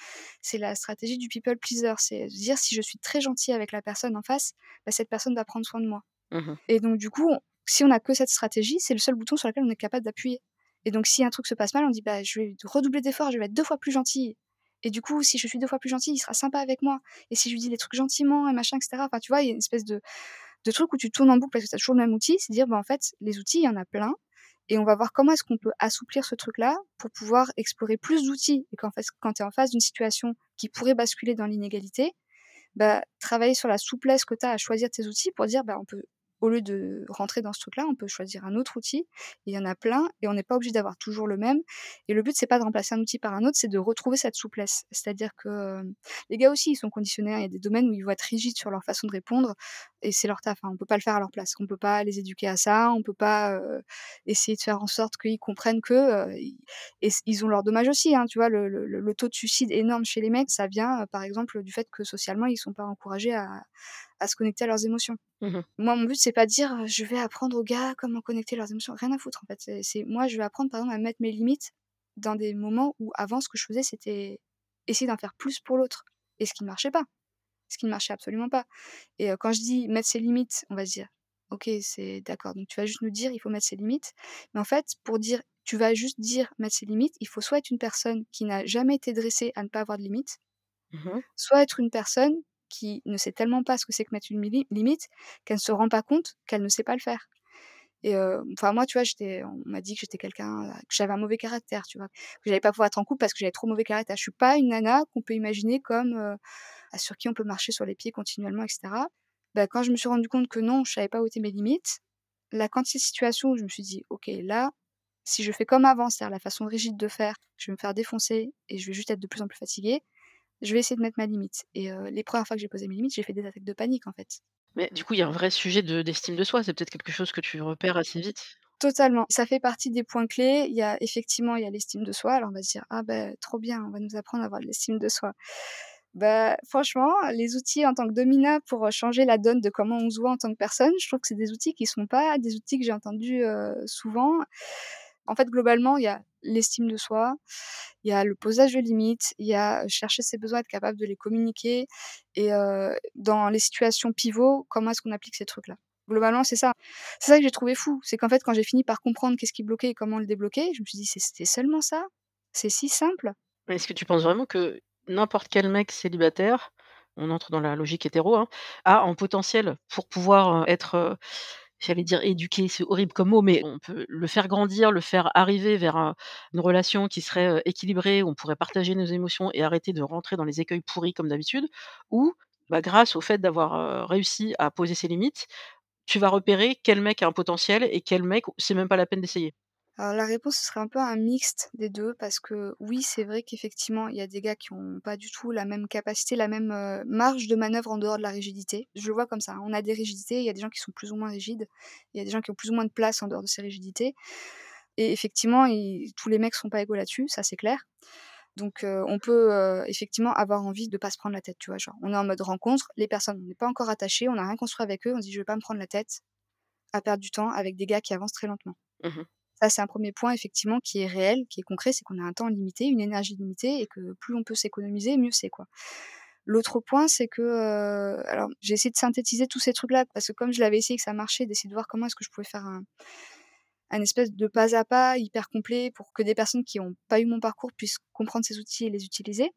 c'est la stratégie du people pleaser. C'est dire si je suis très gentille avec la personne en face, bah, cette personne va prendre soin de moi. Mmh Et donc du coup, si on a que cette stratégie, c'est le seul bouton sur lequel on est capable d'appuyer. Et donc si un truc se passe mal, on dit bah je vais redoubler d'efforts, je vais être deux fois plus gentille. Et du coup, si je suis deux fois plus gentille, il sera sympa avec moi. Et si je lui dis les trucs gentiment et machin, etc. Enfin, tu vois, il y a une espèce de, de truc où tu tournes en boucle parce que tu as toujours le même outil. C'est dire, bah, en fait, les outils, il y en a plein. Et on va voir comment est-ce qu'on peut assouplir ce truc-là pour pouvoir explorer plus d'outils. Et quand tu es en face d'une situation qui pourrait basculer dans l'inégalité, bah, travailler sur la souplesse que tu as à choisir tes outils pour dire, bah, on peut au lieu de rentrer dans ce truc-là, on peut choisir un autre outil. Il y en a plein et on n'est pas obligé d'avoir toujours le même. Et le but, c'est pas de remplacer un outil par un autre, c'est de retrouver cette souplesse. C'est-à-dire que euh, les gars aussi, ils sont conditionnés. Il y a des domaines où ils vont être rigides sur leur façon de répondre et c'est leur taf. Hein. On peut pas le faire à leur place. On peut pas les éduquer à ça. On peut pas euh, essayer de faire en sorte qu'ils comprennent que euh, ils ont leur dommage aussi. Hein, tu vois, le, le, taux de suicide énorme chez les mecs, ça vient par exemple du fait que socialement, ils sont pas encouragés à à se connecter à leurs émotions. Mmh moi, mon but, c'est pas de dire je vais apprendre aux gars comment connecter leurs émotions. Rien à foutre, en fait. C'est moi, je vais apprendre, par exemple, à mettre mes limites dans des moments où avant, ce que je faisais, c'était essayer d'en faire plus pour l'autre. Et ce qui ne marchait pas. Ce qui ne marchait absolument pas. Et quand je dis mettre ses limites, on va se dire ok, c'est d'accord. Donc tu vas juste nous dire il faut mettre ses limites. Mais en fait, pour dire tu vas juste dire mettre ses limites, il faut soit être une personne qui n'a jamais été dressée à ne pas avoir de limites, mmh soit être une personne qui ne sait tellement pas ce que c'est que mettre une limite qu'elle ne se rend pas compte qu'elle ne sait pas le faire. Et enfin moi, tu vois, j'étais, on m'a dit que j'étais quelqu'un, que j'avais un mauvais caractère, tu vois, que j'allais pas pouvoir être en couple parce que j'avais trop mauvais caractère. Je suis pas une nana qu'on peut imaginer comme sur qui on peut marcher sur les pieds continuellement, etc. Bah, quand je me suis rendu compte que non, je savais pas où mes limites, la quantité de situations où je me suis dit, ok, là, si je fais comme avant, c'est-à-dire la façon rigide de faire, je vais me faire défoncer et je vais juste être de plus en plus fatiguée je vais essayer de mettre ma limite. Et les premières fois que j'ai posé mes limites, j'ai fait des attaques de panique, en fait. Mais du coup, il y a un vrai sujet de d'estime de soi. C'est peut-être quelque chose que tu repères assez vite? Totalement. Ça fait partie des points clés. Il y a effectivement, il y a l'estime de soi. Alors on va se dire: «Ah ben trop bien, on va nous apprendre à avoir de l'estime de soi». Bah, franchement, les outils en tant que domina pour, changer la donne de comment on se voit en tant que personne, je trouve que c'est des outils qui sont pas des outils que j'ai entendus, souvent. En fait, globalement, il y a l'estime de soi, il y a le posage de limites, il y a chercher ses besoins, être capable de les communiquer et dans les situations pivots, comment est-ce qu'on applique ces trucs-là? Globalement, c'est ça. C'est ça que j'ai trouvé fou, c'est qu'en fait, quand j'ai fini par comprendre qu'est-ce qui bloquait et comment le débloquer, je me suis dit: c'était seulement ça? C'est si simple?» est-ce que tu penses vraiment que n'importe quel mec célibataire, on entre dans la logique hétéro, hein, a en potentiel pour pouvoir, être, j'allais dire éduquer, c'est horrible comme mot, mais on peut le faire grandir, le faire arriver vers une relation qui serait équilibrée, où on pourrait partager nos émotions et arrêter de rentrer dans les écueils pourris comme d'habitude, ou bah, grâce au fait d'avoir réussi à poser ses limites, tu vas repérer quel mec a un potentiel et quel mec, c'est même pas la peine d'essayer. Alors la réponse, ce serait un peu un mixte des deux parce que oui, c'est vrai qu'effectivement, il y a des gars qui ont pas du tout la même capacité, la même, marge de manœuvre en dehors de la rigidité. Je le vois comme ça, hein. on a des rigidités, il y a des gens qui sont plus ou moins rigides, il y a des gens qui ont plus ou moins de place en dehors de ces rigidités et effectivement, tous les mecs sont pas égaux là-dessus, ça c'est clair. Donc on peut, effectivement avoir envie de pas se prendre la tête, tu vois? Genre, on est en mode rencontre, les personnes, on n'est pas encore attachés, on n'a rien construit avec eux, on se dit: «Je vais pas me prendre la tête à perdre du temps avec des gars qui avancent très lentement». Mmh ça, c'est un premier point effectivement qui est réel, qui est concret, c'est qu'on a un temps limité, une énergie limitée et que plus on peut s'économiser, mieux c'est quoi. L'autre point, c'est que, euh, j'ai essayé de synthétiser tous ces trucs-là parce que comme je l'avais essayé que ça marchait, d'essayer de voir comment est-ce que je pouvais faire un, un espèce de pas à pas hyper complet pour que des personnes qui n'ont pas eu mon parcours puissent comprendre ces outils et les utiliser.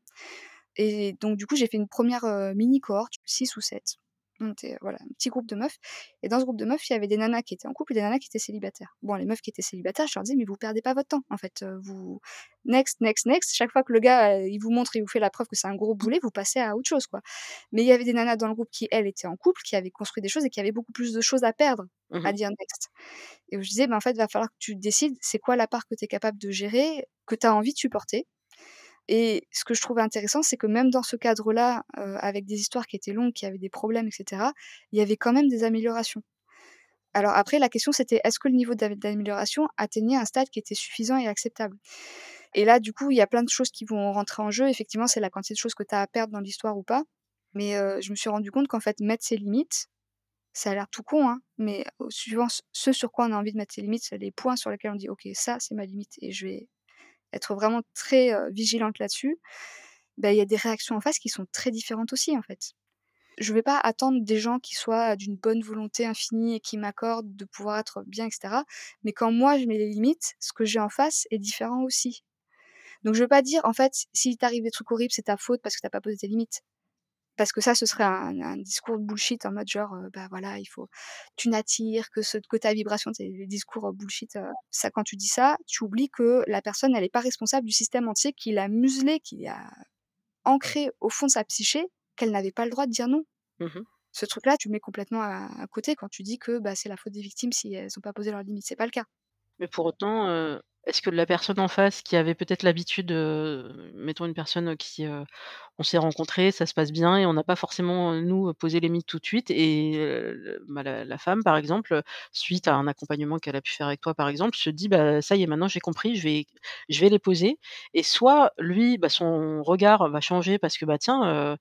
Et donc du coup, j'ai fait une première euh, mini cohorte, 6 ou 7, on était voilà, un petit groupe de meufs. Et dans ce groupe de meufs, il y avait des nanas qui étaient en couple et des nanas qui étaient célibataires. Bon, les meufs qui étaient célibataires, je leur disais, mais vous perdez pas votre temps. En fait, vous next, next, next. Chaque fois que le gars, il vous montre, il vous fait la preuve que c'est un gros boulet, vous passez à autre chose, quoi. Mais il y avait des nanas dans le groupe qui, elles, étaient en couple, qui avaient construit des choses et qui avaient beaucoup plus de choses à perdre à mmh dire next. Et je disais, ben, en fait, il va falloir que tu décides, c'est quoi la part que tu es capable de gérer, que tu as envie de supporter et ce que je trouvais intéressant, c'est que même dans ce cadre-là, avec des histoires qui étaient longues, qui avaient des problèmes, etc., il y avait quand même des améliorations. Alors après, la question c'était est-ce que le niveau d'amélioration atteignait un stade qui était suffisant et acceptable? Et là, du coup, il y a plein de choses qui vont rentrer en jeu. Effectivement, c'est la quantité de choses que tu as à perdre dans l'histoire ou pas. Mais heu, je me suis rendu compte qu'en fait, mettre ses limites, ça a l'air tout con, hein, mais suivant ce sur quoi on a envie de mettre ses limites, les points sur lesquels on dit: «OK, ça, c'est ma limite» et je vais être vraiment très, vigilante là-dessus. Bah, il y a des réactions en face qui sont très différentes aussi, en fait. Je vais pas attendre des gens qui soient d'une bonne volonté infinie et qui m'accordent de pouvoir être bien et cetera. Mais quand moi je mets les limites, ce que j'ai en face est différent aussi. Donc je veux pas dire en fait, s'il t'arrive des trucs horribles, c'est ta faute parce que tu as pas posé tes limites. Parce que ça, ce serait un un discours de bullshit en mode genre, heu, bah, voilà, il faut tu n'attires que ce que ta vibration, sais, les discours, bullshit, ça quand tu dis ça, tu oublies que la personne, elle est pas responsable du système entier qui l'a muselée, qui a ancré au fond de sa psyché qu'elle n'avait pas le droit de dire non. Mmh mh. Ce truc-là, tu le mets complètement à à côté quand tu dis que, bah, c'est la faute des victimes si elles ont pas posé leurs limites. C'est pas le cas. Mais pour autant, est-ce que la personne en face qui avait peut-être l'habitude, heu, mettons une personne, qui, on s'est rencontrés, ça se passe bien et on n'a pas forcément, nous, posé les limites tout de suite et bah, la femme, par exemple, suite à un accompagnement qu'elle a pu faire avec toi, par exemple, se dit: «Bah, ça y est, maintenant j'ai compris, je vais je vais les poser» et soit lui, bah, son regard va changer parce que, bah, tiens,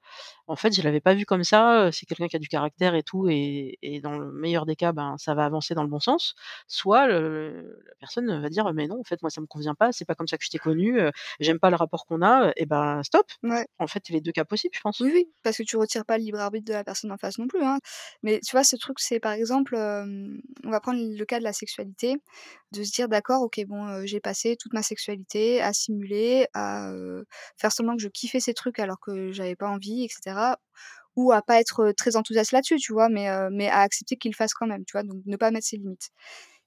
en fait, je l'avais pas vu comme ça, c'est quelqu'un qui a du caractère et tout et et dans le meilleur des cas, ben, ça va avancer dans le bon sens. Soit le la personne, va dire: «Mais non, en fait, moi, ça me convient pas, c'est pas comme ça que je t'ai connu, j'aime pas le rapport qu'on a», et ben, stop! Ouais. En fait, les 2 cas possibles, je pense. Oui, oui, parce que tu retires pas le libre arbitre de la personne en face non plus, hein. Mais tu vois, ce truc, c'est par exemple, on va prendre le cas de la sexualité, de se dire: «D'accord, OK, bon, j'ai passé toute ma sexualité à simuler, à, faire semblant que je kiffais ces trucs alors que j'avais pas envie et cetera». Ou à pas être, très enthousiaste là-dessus, tu vois? Mais, heu, mais à accepter qu'il fasse quand même, tu vois? Donc ne pas mettre ses limites.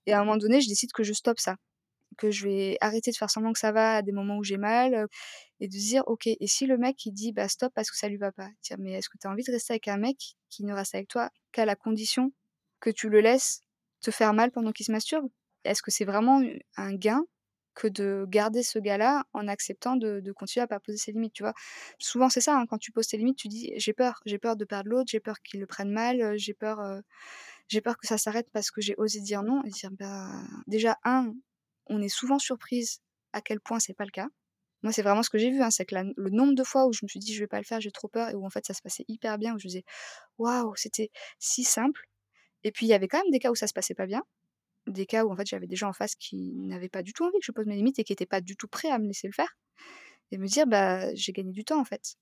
Et à un moment donné, je décide que je stoppe ça, que je vais arrêter de faire semblant que ça va à des moments où j'ai mal, heu, et de dire: «OK, et si le mec il dit, bah, stop parce que ça lui va pas?» dire: «Mais est-ce que tu as envie de rester avec un mec qui ne reste avec toi qu'à la condition que tu le laisses te faire mal pendant qu'il se masturbe? Est-ce que c'est vraiment un gain que de garder ce gars-là en acceptant de de continuer à pas poser ses limites?» tu vois? Souvent c'est ça, hein, quand tu poses tes limites, tu dis: «J'ai peur, j'ai peur de perdre l'autre, j'ai peur qu'il le prenne mal, j'ai peur, peur que ça s'arrête parce que j'ai osé dire non» et dire: «Bah, déjà 1, on est souvent surprise à quel point c'est pas le cas». Moi, c'est vraiment ce que j'ai vu, hein, c'est que le nombre de fois où je me suis dit: «Je vais pas le faire, j'ai trop peur» et où en fait ça se passait hyper bien, où je disais: «Waouh, c'était si simple» et puis il y avait quand même des cas où ça se passait pas bien, des cas où en fait j'avais des gens en face qui n'avaient pas du tout envie que je pose mes limites et qui étaient pas du tout prêts à me laisser le faire et me dire: «Bah, j'ai gagné du temps en fait».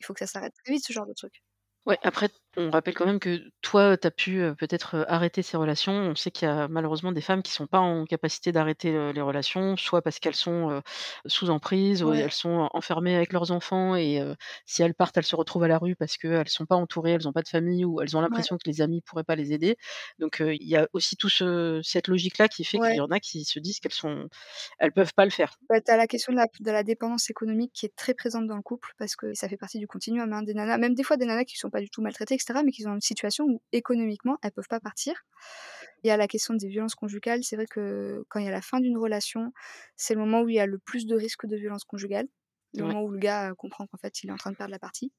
Il faut que ça s'arrête très vite ce genre de truc. Ouais, après, on rappelle quand même que toi, tu as pu, peut-être, arrêter ces relations. On sait qu'il y a malheureusement des femmes qui sont pas en capacité d'arrêter, les relations, soit parce qu'elles sont, sous emprise ou Ouais. elles sont enfermées avec leurs enfants et si elles partent, elles se retrouvent à la rue parce qu'elles sont pas entourées, elles ont pas de famille ou elles ont Ouais. l'impression que les amis pourraient pas les aider. Donc il y a aussi tout ce cette logique-là qui fait qu'il Ouais. y en a qui se disent qu'elles sont elles peuvent pas le faire. Bah, tu as la question de la de la dépendance économique qui est très présente dans le couple parce que ça fait partie du continuum, hein, des nanas même des fois des nanas qui sont pas du tout maltraitées mais qui ont une situation où économiquement, elles peuvent pas partir. Il y a la question des violences conjugales. C'est vrai que quand il y a la fin d'une relation, c'est le moment où il y a le plus de risques de violence conjugale. Le Ouais. moment où le gars, heu, comprend qu'en fait, il est en train de perdre la partie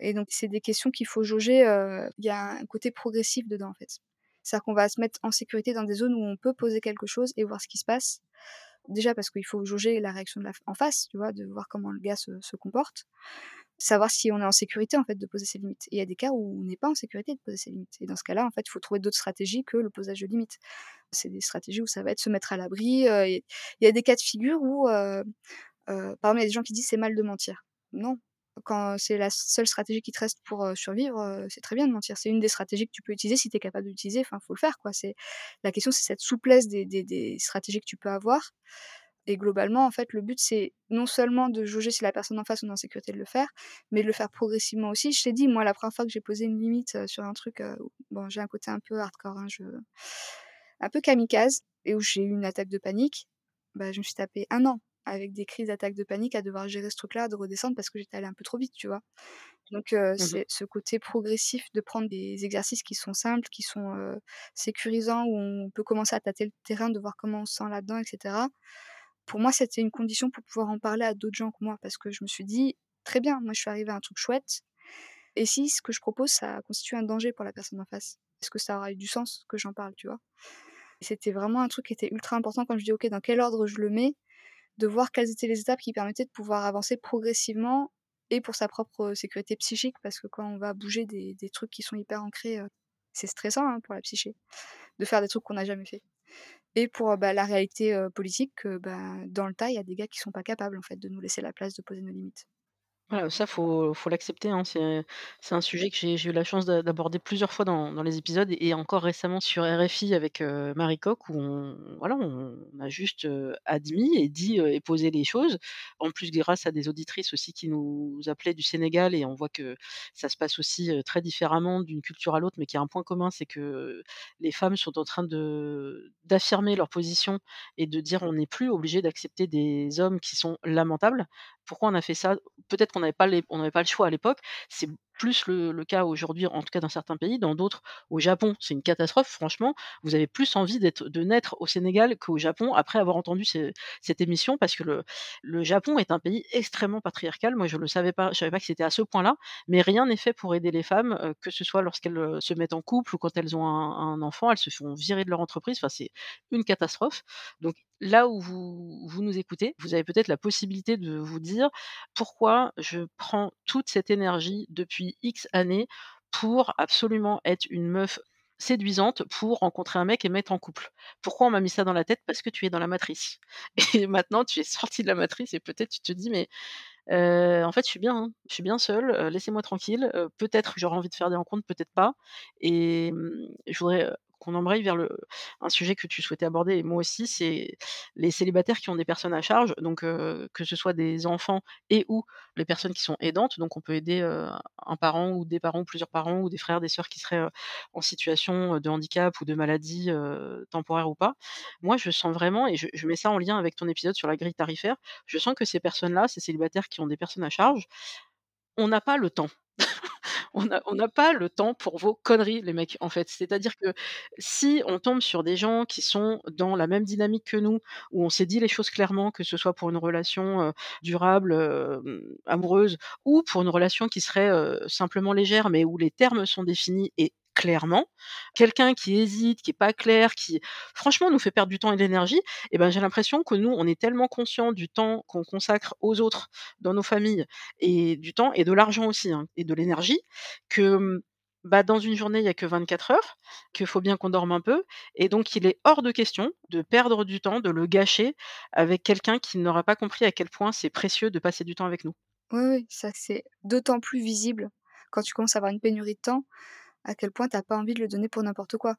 et donc c'est des questions qu'il faut jauger, heu, il y a un côté progressif dedans, en fait. C'est-à-dire qu'on va se mettre en sécurité dans des zones où on peut poser quelque chose et voir ce qui se passe. Déjà parce qu'il faut jauger la réaction de la en face, tu vois? De voir comment le gars se se comporte. Savoir si on est en sécurité, en fait, de poser ses limites et il y a des cas où on n'est pas en sécurité de poser ses limites et dans ce cas-là, en fait, il faut trouver d'autres stratégies que le posage de limites. C'est des stratégies où ça va être se mettre à l'abri, et il y a des cas de figure où, heu heu, par exemple, il y a des gens qui disent: «C'est mal de mentir». Non, quand c'est la seule stratégie qui te reste pour, survivre, c'est très bien de mentir. C'est une des stratégies que tu peux utiliser si tu es capable de l'utiliser, enfin, faut le faire, quoi. La question, c'est cette souplesse des stratégies que tu peux avoir et globalement, en fait, le but, c'est non seulement de jauger si la personne en face, est en sécurité de le faire, mais de le faire progressivement aussi. Je t'ai dit, moi, la première fois que j'ai posé une limite, sur un truc, bon, j'ai un côté un peu hardcore, hein, je un peu kamikaze et où j'ai eu une attaque de panique, bah, je me suis tapé 1 an avec des crises d'attaque de panique à devoir gérer ce truc-là, de redescendre parce que j'étais allée un peu trop vite, tu vois? Donc Mmh mh. c'est ce côté progressif de prendre des exercices qui sont simples, qui sont, sécurisants, où on peut commencer à tâter le terrain, de voir comment on se sent là-dedans et cetera. Pour moi, c'était une condition pour pouvoir en parler à d'autres gens que moi parce que je me suis dit: «Très bien, moi je suis arrivée à un truc chouette et si ce que je propose, ça constitue un danger pour la personne en face?» est-ce que ça aura eu du sens que j'en parle, tu vois? C'était vraiment un truc qui était ultra important quand je dis: «OK, dans quel ordre je le mets?» de voir quelles étaient les étapes qui permettaient de pouvoir avancer progressivement et pour sa propre, sécurité psychique parce que quand on va bouger des trucs qui sont hyper ancrés, heu, c'est stressant, hein, pour la psyché, de faire des trucs qu'on n'a jamais fait et pour, bah, la réalité, politique que, bah, dans le tas, il y a des gars qui sont pas capables, en fait, de nous laisser la place de poser nos limites. Voilà, ça faut faut l'accepter, hein. C'est un sujet que j'ai eu la chance d'a d'aborder plusieurs fois dans dans les épisodes et encore récemment sur RFI avec, Marie Coq où on voilà, on a juste, admis et dit, et posé les choses. En plus grâce à des auditrices aussi qui nous appelaient du Sénégal et on voit que ça se passe aussi, très différemment d'une culture à l'autre, mais qu'il y a un point commun, c'est que les femmes sont en train d'affirmer leur position et de dire: «On n'est plus obligé d'accepter des hommes qui sont lamentables». Pourquoi on a fait ça? Peut-être qu'on n'avait pas pas le choix à l'époque. Plus le cas aujourd'hui, en tout cas dans certains pays. Dans d'autres, au Japon, c'est une catastrophe. Franchement, vous avez plus envie d'être de naître au Sénégal qu'au Japon après avoir entendu ce cette émission parce que le Japon est un pays extrêmement patriarcal. Moi, je le savais pas, je savais pas que c'était à ce point-là, mais rien n'est fait pour aider les femmes, heu, que ce soit lorsqu'elles, heu, se mettent en couple ou quand elles ont un un enfant, elles se font virer de leur entreprise. Enfin, c'est une catastrophe. Donc là où vous vous nous écoutez, vous avez peut-être la possibilité de vous dire: «Pourquoi je prends toute cette énergie depuis X années pour absolument être une meuf séduisante pour rencontrer un mec et me mettre en couple? Pourquoi on m'a mis ça dans la tête? Parce que tu es dans la matrice (laughs) et maintenant tu es sortie de la matrice et peut-être tu te dis: «Mais, en fait je suis bien, hein, je suis bien seule, laissez-moi tranquille, peut-être j'aurai envie de faire des rencontres, peut-être pas» et mmh, je voudrais, qu'on embraye vers un sujet que tu souhaitais aborder et moi aussi, c'est les célibataires qui ont des personnes à charge, donc que ce soit des enfants et ou les personnes qui sont aidantes, donc on peut aider, un parent ou des parents ou plusieurs parents ou des frères, des sœurs qui seraient, en situation, de handicap ou de maladie, temporaire ou pas. Moi, je sens vraiment et je je mets ça en lien avec ton épisode sur la grille tarifaire, je sens que ces personnes-là, ces célibataires qui ont des personnes à charge, on n'a pas le temps. On n'a pas le temps pour vos conneries les mecs, en fait. C'est-à-dire que si on tombe sur des gens qui sont dans la même dynamique que nous, où on s'est dit les choses clairement, que ce soit pour une relation, durable, amoureuse ou pour une relation qui serait, simplement légère, mais où les termes sont définis et clairement, quelqu'un qui hésite, qui est pas clair, qui franchement nous fait perdre du temps et de l'énergie et ben, j'ai l'impression que nous, on est tellement conscients du temps qu'on consacre aux autres dans nos familles et du temps et de l'argent aussi, hein et de l'énergie que, mmh, bah, dans une journée, il y a que 24 heures, qu'il faut bien qu'on dorme un peu et donc il est hors de question de perdre du temps, de le gâcher avec quelqu'un qui n'aura pas compris à quel point c'est précieux de passer du temps avec nous. Oui, oui, ça c'est d'autant plus visible quand tu commences à avoir une pénurie de temps, à quel point tu as pas envie de le donner pour n'importe quoi.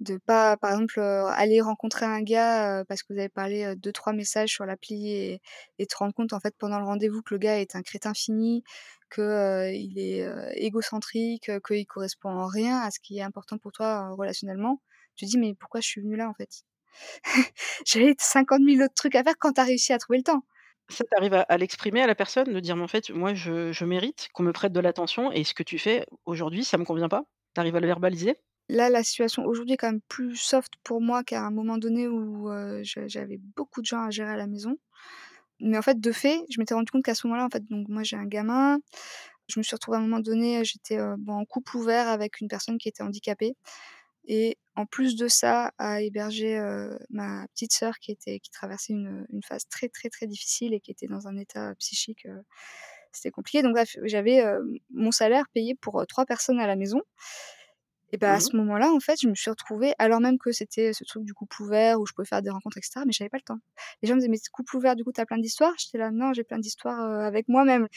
De pas, par exemple, heu, aller rencontrer un gars, heu, parce que vous avez parlé, heu, 2-3 messages sur l'appli et et te rendre compte, en fait, pendant le rendez-vous que le gars est un crétin fini, que, heu, il est, égocentrique, qu'il correspond en rien à ce qui est important pour toi, relationnellement. Tu te dis: «Mais pourquoi je suis venue là, en fait?» (laughs) J'avais 50 000 autres trucs à faire quand tu as réussi à trouver le temps. Ça, tu arrives à l'exprimer à la personne, de dire: «Mais en fait, moi, je mérite qu'on me prête de l'attention et ce que tu fais aujourd'hui, ça me convient pas». Tu arrives à le verbaliser? Là, la situation aujourd'hui est quand même plus soft pour moi qu'à un moment donné où, j'avais beaucoup de gens à gérer à la maison. Mais en fait, de fait, je m'étais rendu compte qu'à ce moment-là, en fait, donc moi j'ai un gamin, je me suis retrouvée à un moment donné, j'étais, en couple ouvert avec une personne qui était handicapée et en plus de ça, à héberger, ma petite sœur qui était qui traversait une, une phase très, très, très difficile et qui était dans un état psychique, c'était compliqué. Donc j'avais, mon salaire payé pour, 3 personnes à la maison et bah, à Mmh ce moment-là, en fait, je me suis retrouvée alors même que c'était ce truc du couple ouvert où je pouvais faire des rencontres et cetera, mais j'avais pas le temps. Les gens me disaient: «Mais couple ouvert, du coup, tu as plein d'histoires?» J'étais là: «Non, j'ai plein d'histoires, avec moi-même»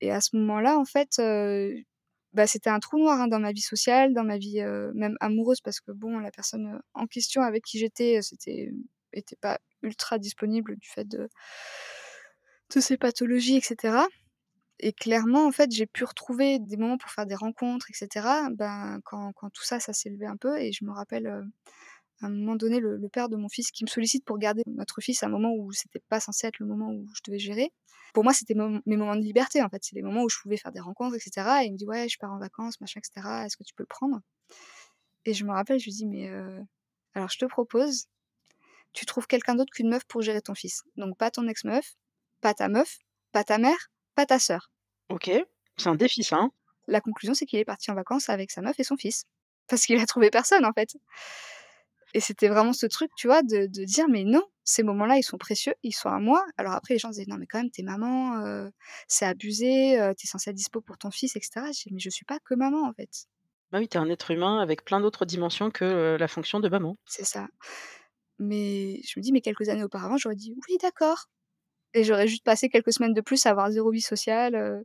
et à ce moment-là, en fait, bah, c'était un trou noir, hein, dans ma vie sociale, dans ma vie, même amoureuse parce que bon, la personne, en question avec qui j'étais, c'était était pas ultra disponible du fait de de ses pathologies et cetera. Et clairement, en fait, j'ai pu retrouver des moments pour faire des rencontres et cetera, ben, quand quand tout ça, ça s'est levé un peu et je me rappelle, à un moment donné, le le père de mon fils qui me sollicite pour garder notre fils à un moment où c'était pas censé être le moment où je devais gérer. Pour moi, c'était mes moments de liberté, en fait, c'est les moments où je pouvais faire des rencontres et cetera et il me dit: «Ouais, je pars en vacances, machin et cetera, est-ce que tu peux le prendre?» et je me rappelle, je lui dis: «Mais, heu, alors je te propose, tu trouves quelqu'un d'autre qu'une meuf pour gérer ton fils. Donc pas ton ex-meuf, pas ta meuf, pas ta mère, pas ta sœur». OK, c'est un défi ça, hein? La conclusion, c'est qu'il est parti en vacances avec sa meuf et son fils. parce qu'il a trouvé personne, en fait. Et c'était vraiment ce truc, tu vois, de de dire: «Mais non, ces moments-là, ils sont précieux, ils sont à moi». Alors après, les gens disaient: «Non, mais quand même, tu es maman, heu, c'est abusé, heu, tu es censée être dispo pour ton fils et cetera». Je dis: «Mais je suis pas que maman, en fait». Bah oui, tu es un être humain avec plein d'autres dimensions que, heu, la fonction de maman. C'est ça. Mais je me dis: «Mais quelques années auparavant, j'aurais dit: "Oui, d'accord" et j'aurais juste passé quelques semaines de plus à avoir 0 vie sociale.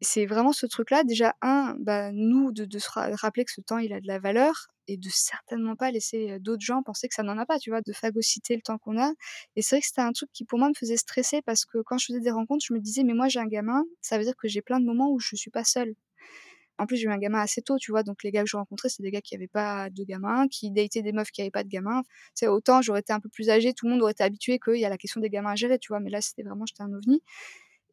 C'est vraiment ce truc-là, déjà 1, bah, nous, de de se ra rappeler que ce temps, il a de la valeur et de certainement pas laisser, d'autres gens penser que ça n'en a pas, tu vois? De phagocyter le temps qu'on a et c'est vrai que c'était un truc qui, pour moi, me faisait stresser parce que quand je faisais des rencontres, je me disais: «Mais moi, j'ai un gamin, ça veut dire que j'ai plein de moments où je suis pas seule». En plus, j'ai eu un gamin assez tôt, tu vois? Donc les gars que je rencontrais, c'est des gars qui avaient pas de gamins, qui dataient des meufs qui avaient pas de gamins. Tu sais, autant j'aurais été un peu plus âgée, tout le monde aurait été habitué qu'il y a la question des gamins à gérer, tu vois? Mais là, c'était vraiment j'étais un ovni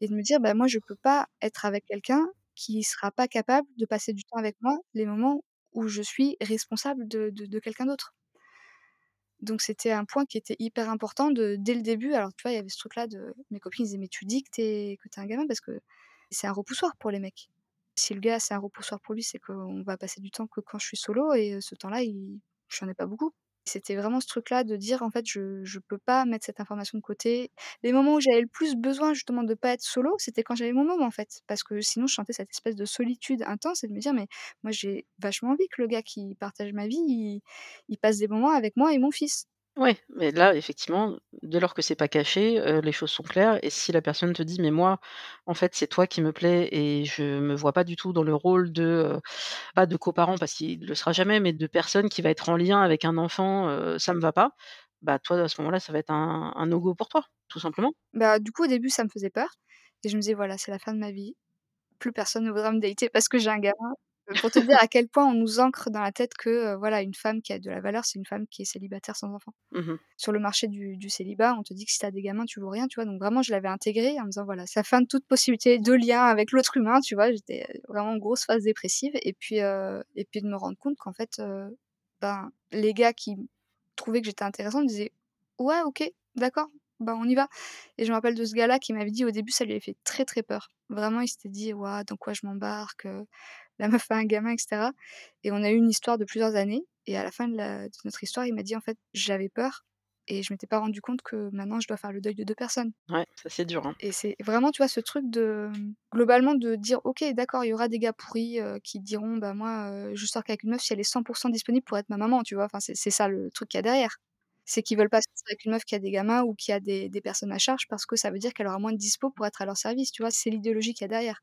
et de me dire: «Bah, moi, je peux pas être avec quelqu'un qui sera pas capable de passer du temps avec moi, les moments où je suis responsable de de quelqu'un d'autre». Donc c'était un point qui était hyper important de dès le début alors, tu vois, il y avait ce truc-là de mes copines disaient: «Mais tu dis que tu es que as un gamin?» parce que c'est un repoussoir pour les mecs. Si le gars, c'est un repoussoir pour lui, c'est qu'on va passer du temps que quand je suis solo et heu, ce temps-là, il j'en ai pas beaucoup. C'était vraiment ce truc-là de dire: «En fait, je je peux pas mettre cette information de côté». Les moments où j'avais le plus besoin justement de pas être solo, c'était quand j'avais mon môme, en fait, parce que sinon je sentais cette espèce de solitude intense et de me dire: «Mais moi, j'ai vachement envie que le gars qui partage ma vie, il il passe des moments avec moi et mon fils». Ouais, mais là, effectivement, dès lors que c'est pas caché, les choses sont claires et si la personne te dit: «Mais moi, en fait, c'est toi qui me plais et je me vois pas du tout dans le rôle de, pas de coparent parce qu'il le sera jamais, mais de personne qui va être en lien avec un enfant, ça me va pas», bah, toi, à ce moment-là, ça va être un un no go pour toi, tout simplement. Bah, du coup, au début, ça me faisait peur et je me disais: «Voilà, c'est la fin de ma vie. Plus personne ne voudra me dater parce que j'ai un gamin». Pour te dire à quel point on nous ancre dans la tête que, heu, voilà, une femme qui a de la valeur, c'est une femme qui est célibataire sans enfant. Mmh mh. Sur le marché du du célibat, on te dit que si tu as des gamins, tu vaux rien, tu vois? Donc vraiment, je l'avais intégré en me disant: «Voilà, fin de toute possibilité de lien avec l'autre humain», tu vois? J'étais, heu, vraiment en grosse phase dépressive et puis, heu et puis de me rendre compte qu'en fait, ben, les gars qui trouvaient que j'étais intéressante me disaient: «Ouais, OK, d'accord, bah, on y va» et je me rappelle de ce gars-là qui m'avait dit au début, ça lui avait fait très, très peur. Vraiment, il s'était dit: «Waouh, dans quoi je m'embarque, heu, la meuf a un gamin» et cetera et on a eu une histoire de plusieurs années et à la fin de la de notre histoire, il m'a dit: «En fait, j'avais peur et je m'étais pas rendu compte que maintenant je dois faire le deuil de 2 personnes». Ouais, ça, c'est dur, hein. Et c'est vraiment, tu vois, ce truc de, globalement de dire: «OK, d'accord, il y aura des gars pourris, heu, qui diront: "Bah, moi, heu, je sors qu'avec une meuf si elle est 100 disponible pour être ma maman"», tu vois? Enfin, c'est c'est ça le truc qu'il y a derrière. C'est qu'ils veulent pas sortir avec une meuf qui a des gamins ou qui a des des personnes à charge parce que ça veut dire qu'elle aura moins de dispo pour être à leur service, tu vois? C'est l'idéologie qu'il y a derrière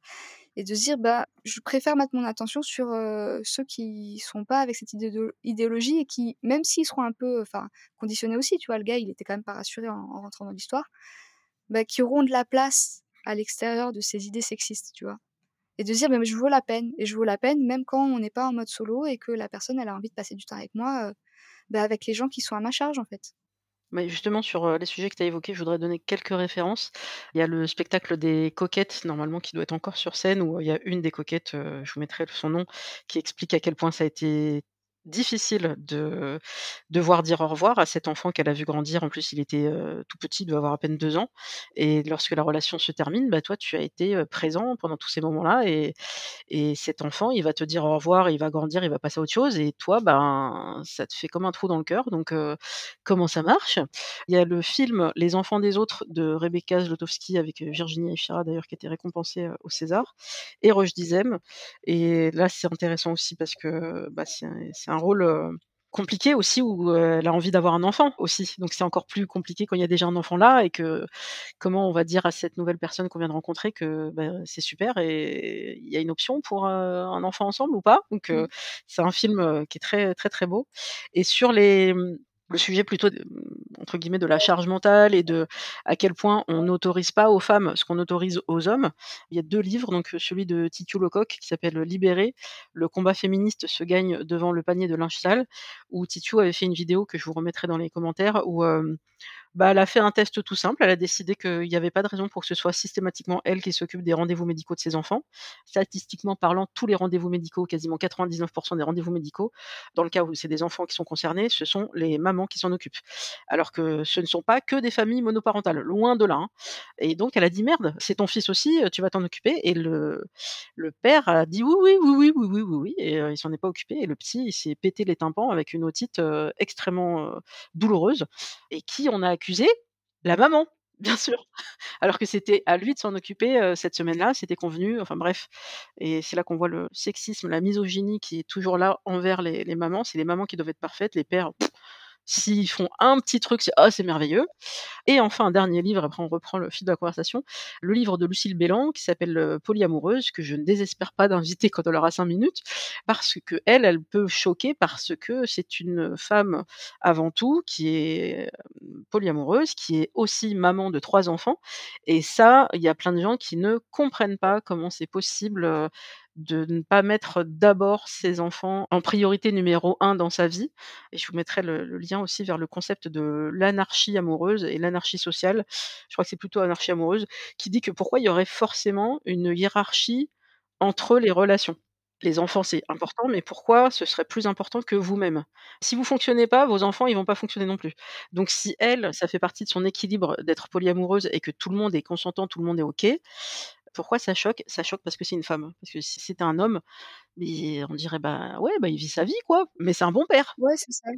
et de se dire: «Bah, je préfère mettre mon attention sur, heu, ceux qui sont pas avec cette idéologie et qui, même s'ils seront un peu, enfin, conditionnés aussi», tu vois? Le gars, il était quand même pas rassuré en en rentrant dans l'histoire, bah, qui auront de la place à l'extérieur de ces idées sexistes, tu vois? Et de dire: «Bah, mais je vaux la peine et je vaux la peine même quand on n'est pas en mode solo et que la personne, elle a envie de passer du temps avec moi, heu, bah, avec les gens qui sont à ma charge, en fait». Mais justement sur, les sujets que tu as évoqués, je voudrais donner quelques références. Il y a le spectacle des Coquettes, normalement, qui doit être encore sur scène où, il y a une des coquettes, je vous mettrai son nom, qui explique à quel point ça a été difficile de devoir dire au revoir à cet enfant qu'elle a vu grandir. En plus, il était, tout petit, il devait avoir à peine 2 ans et lorsque la relation se termine, bah, toi, tu as été, présent pendant tous ces moments-là et et cet enfant, il va te dire au revoir, il va grandir, il va passer à autre chose et toi, ben, ça te fait comme un trou dans le cœur donc comment ça marche? Il y a le film Les enfants des autres de Rebecca Zlotowski avec, Virginie Efira d'ailleurs qui a été récompensée, au César et Roch Dizem et là, c'est intéressant aussi parce que, bah, c'est un rôle, compliqué aussi où, elle a envie d'avoir un enfant aussi. Donc c'est encore plus compliqué quand il y a déjà un enfant là et que comment on va dire à cette nouvelle personne qu'on vient de rencontrer que, bah, c'est super et il y a une option pour, un enfant ensemble ou pas? Donc Mmh. c'est un film, qui est très, très, très beau et sur les, mmh, le sujet plutôt de, entre guillemets «de la charge mentale» et de à quel point on n'autorise pas aux femmes ce qu'on autorise aux hommes. Il y a 2 livres, donc heu, celui de Titu Lecoq qui s'appelle, heu, «Libérée, le combat féministe se gagne devant le panier de linge sale», où Titu avait fait une vidéo que je vous remettrai dans les commentaires où, hem, bah, elle a fait un test tout simple. Elle a décidé qu'il y avait pas de raison pour que ce soit systématiquement elle qui s'occupe des rendez-vous médicaux de ses enfants. Statistiquement parlant, tous les rendez-vous médicaux, quasiment 99% des rendez-vous médicaux, dans le cas où c'est des enfants qui sont concernés, ce sont les mamans qui s'en occupent. Alors que ce ne sont pas que des familles monoparentales, loin de là, hein et donc elle a dit: «Merde, c'est ton fils aussi, heu, tu vas t'en occuper» et le le père a dit: «Oui, oui, oui, oui, oui, oui, oui, oui» et heu, il s'en est pas occupé et le petit, il s'est pété les tympans avec une otite, heu, extrêmement, heu, douloureuse et qui on a accusé? La maman, bien sûr, (laughs) alors que c'était à lui de s'en occuper, cette semaine-là, c'était convenu, enfin bref et c'est là qu'on voit le sexisme, la misogynie qui est toujours là envers les les mamans. C'est les mamans qui doivent être parfaites, les pères, s'ils font un petit truc, c'est: «Oh, merveilleux» et enfin, un dernier livre, après on reprend le fil de la conversation, le livre de Lucile Béland qui s'appelle, heu, Polyamoureuse, que je ne désespère pas d'inviter quand elle aura 5 minutes parce qu'elle, elle peut choquer parce que c'est une femme avant tout qui est, hem, polyamoureuse, qui est aussi maman de 3 enfants. Et ça, il y a plein de gens qui ne comprennent pas comment c'est possible, heu, de ne pas mettre d'abord ses enfants en priorité numéro 1 dans sa vie et je vous mettrai le lien aussi vers le concept de l'anarchie amoureuse et l'anarchie sociale. Je crois que c'est plutôt anarchie amoureuse, qui dit que pourquoi il y aurait forcément une hiérarchie entre les relations? Les enfants, c'est important, mais pourquoi ce serait plus important que vous-même? Si vous fonctionnez pas, vos enfants, ils vont pas fonctionner non plus. Donc si elle, ça fait partie de son équilibre d'être polyamoureuse et que tout le monde est consentant, tout le monde est OK, pourquoi ça choque? Ça choque parce que c'est une femme. Parce que si c'était un homme, on dirait: «Bah, ouais, bah, il vit sa vie quoi, mais c'est un bon père». Ouais, c'est ça.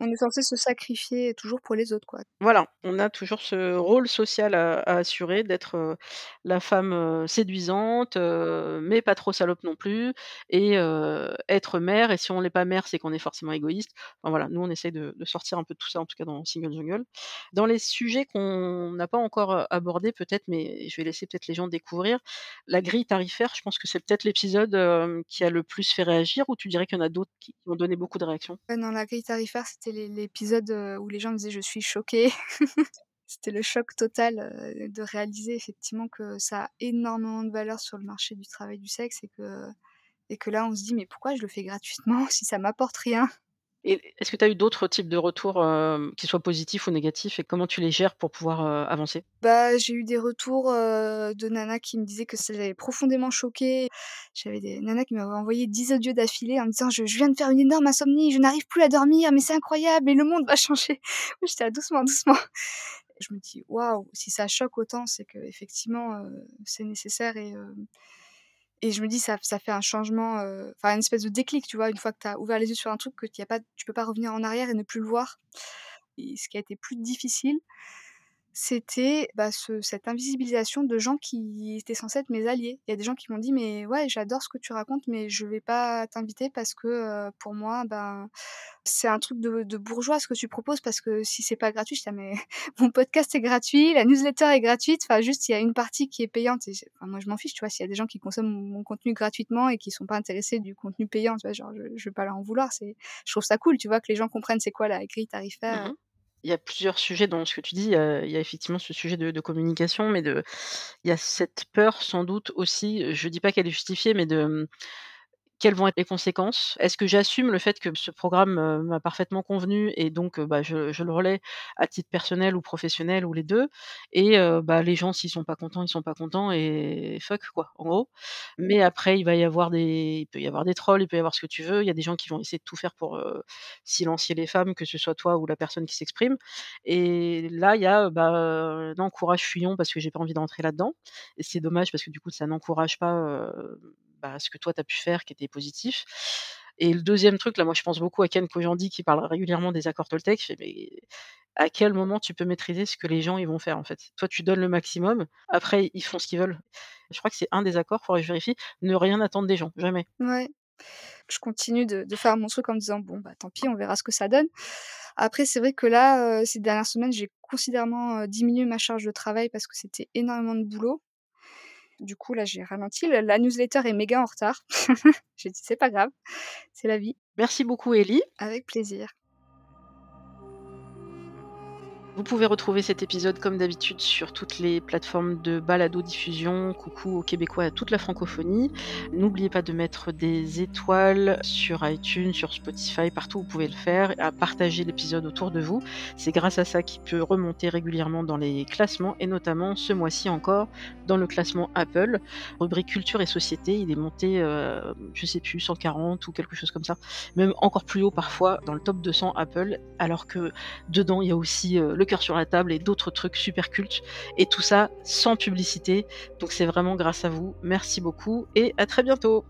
On est censé se sacrifier toujours pour les autres, quoi. Voilà, on a toujours ce rôle social à à assurer d'être, heu, la femme, heu, séduisante, heu, mais pas trop salope non plus et être mère et si on n'est pas mère, c'est qu'on est forcément égoïste. Enfin voilà, nous on essaye de de sortir un peu de tout ça, en tout cas dans Single Jungle. Dans les sujets qu'on n'a pas encore, abordés peut-être, mais je vais laisser peut-être les gens découvrir, la grille tarifaire, je pense que c'est peut-être l'épisode, qui a le plus fait réagir ou tu dirais qu'il y en a d'autres qui ont donné beaucoup de réactions? Non, la grille tarifaire, c'était l'é l'épisode, où les gens disaient: «Je suis choquée». (laughs) C'était le choc total, de réaliser effectivement que ça a énormément de valeur sur le marché du travail du sexe et que et que là, on se dit: «Mais pourquoi je le fais gratuitement (laughs) si ça m'apporte rien?» Est-ce que tu as eu d'autres types de retours, hem, qu'ils soient positifs ou négatifs et comment tu les gères pour pouvoir, heu, avancer? Bah, j'ai eu des retours, heu, de nanas qui me disaient que ça les avait profondément choquées. J'avais des nanas qui m'avaient envoyé 10 audios d'affilée en me disant: «Je viens de faire une énorme insomnie, je n'arrive plus à dormir, mais c'est incroyable et le monde va changer». (laughs) J'étais là: «Doucement, doucement». Je me dis: «Waouh, si ça choque autant, c'est qu'effectivement, heu, c'est nécessaire» et et je me dis: «Ça ça fait un changement, heu, enfin une espèce de déclic», tu vois? Une fois que tu as ouvert les yeux sur un truc que y a pas tu peux pas revenir en arrière et ne plus le voir et ce qui a été plus difficile, c'était, bah, ce cette invisibilisation de gens qui étaient censés être mes alliés. Il y a des gens qui m'ont dit: «Mais ouais, j'adore ce que tu racontes, mais je vais pas t'inviter parce que, heu, pour moi, ben, c'est un truc de de bourgeois ce que tu proposes parce que si c'est pas gratuit». J'étais là: «Mais (laughs) mon podcast est gratuit, la newsletter est gratuite, enfin juste il y a une partie qui est payante» moi je m'en fiche, tu vois? S'il y a des gens qui consomment mon mon contenu gratuitement et qui sont pas intéressés du contenu payant, tu vois? Genre je je vais pas leur en vouloir, c'est je trouve ça cool, tu vois? Que les gens comprennent c'est quoi la grille tarifaire, Mmh Il y a plusieurs sujets dans ce que tu dis, il y a effectivement ce sujet de de communication, mais de il y a cette peur sans doute aussi, je dis pas qu'elle est justifiée, mais de, Quelles vont être les conséquences? Est-ce que j'assume le fait que ce programme, m'a parfaitement convenu et donc bah, je je le relaie à titre personnel ou professionnel ou les 2 et bah, les gens s'ils sont pas contents, ils sont pas contents et fuck quoi, en gros. Mais après il va y avoir des il peut y avoir des trolls, il peut y avoir ce que tu veux. Il y a des gens qui vont essayer de tout faire pour, silencier les femmes, que ce soit toi ou la personne qui s'exprime et là il y a, bah, non courage fuyons parce que j'ai pas envie d'entrer là-dedans et c'est dommage parce que du coup ça n'encourage pas, bah, ce que toi tu as pu faire qui était positif. Et le deuxième truc, là, moi je pense beaucoup à Ken Kojandi qui parle régulièrement des accords Toltec. «Mais à quel moment tu peux maîtriser ce que les gens ils vont faire en fait? Toi tu donnes le maximum, après ils font ce qu'ils veulent». Je crois que c'est un des accords, faudrait que je vérifie, ne rien attendre des gens, jamais. Ouais. Je continue de faire mon truc en me disant: «Bon, bah, tant pis, on verra ce que ça donne». Après, c'est vrai que là, heu, ces dernières semaines, j'ai considérablement, diminué ma charge de travail parce que c'était énormément de boulot. Du coup, là, j'ai ralenti. La newsletter est méga en retard. (laughs) J'ai dit: «C'est pas grave, c'est la vie». Merci beaucoup Ellie. Avec plaisir. Vous pouvez retrouver cet épisode comme d'habitude sur toutes les plateformes de balado-diffusion. Coucou aux Québécois à toute la francophonie. N'oubliez pas de mettre des étoiles sur iTunes, sur Spotify, partout où vous pouvez le faire, à partager l'épisode autour de vous. C'est grâce à ça qu'il peut remonter régulièrement dans les classements et notamment ce mois-ci encore dans le classement Apple. Rubrique culture et société, il est monté, euh, je sais plus, 140 ou quelque chose comme ça. Même encore plus haut parfois dans le top 200 Apple, alors que dedans il y a aussi euh, le sur la table et d'autres trucs super cultes. Et tout ça sans publicité. Donc c'est vraiment grâce à vous. Merci beaucoup et à très bientôt.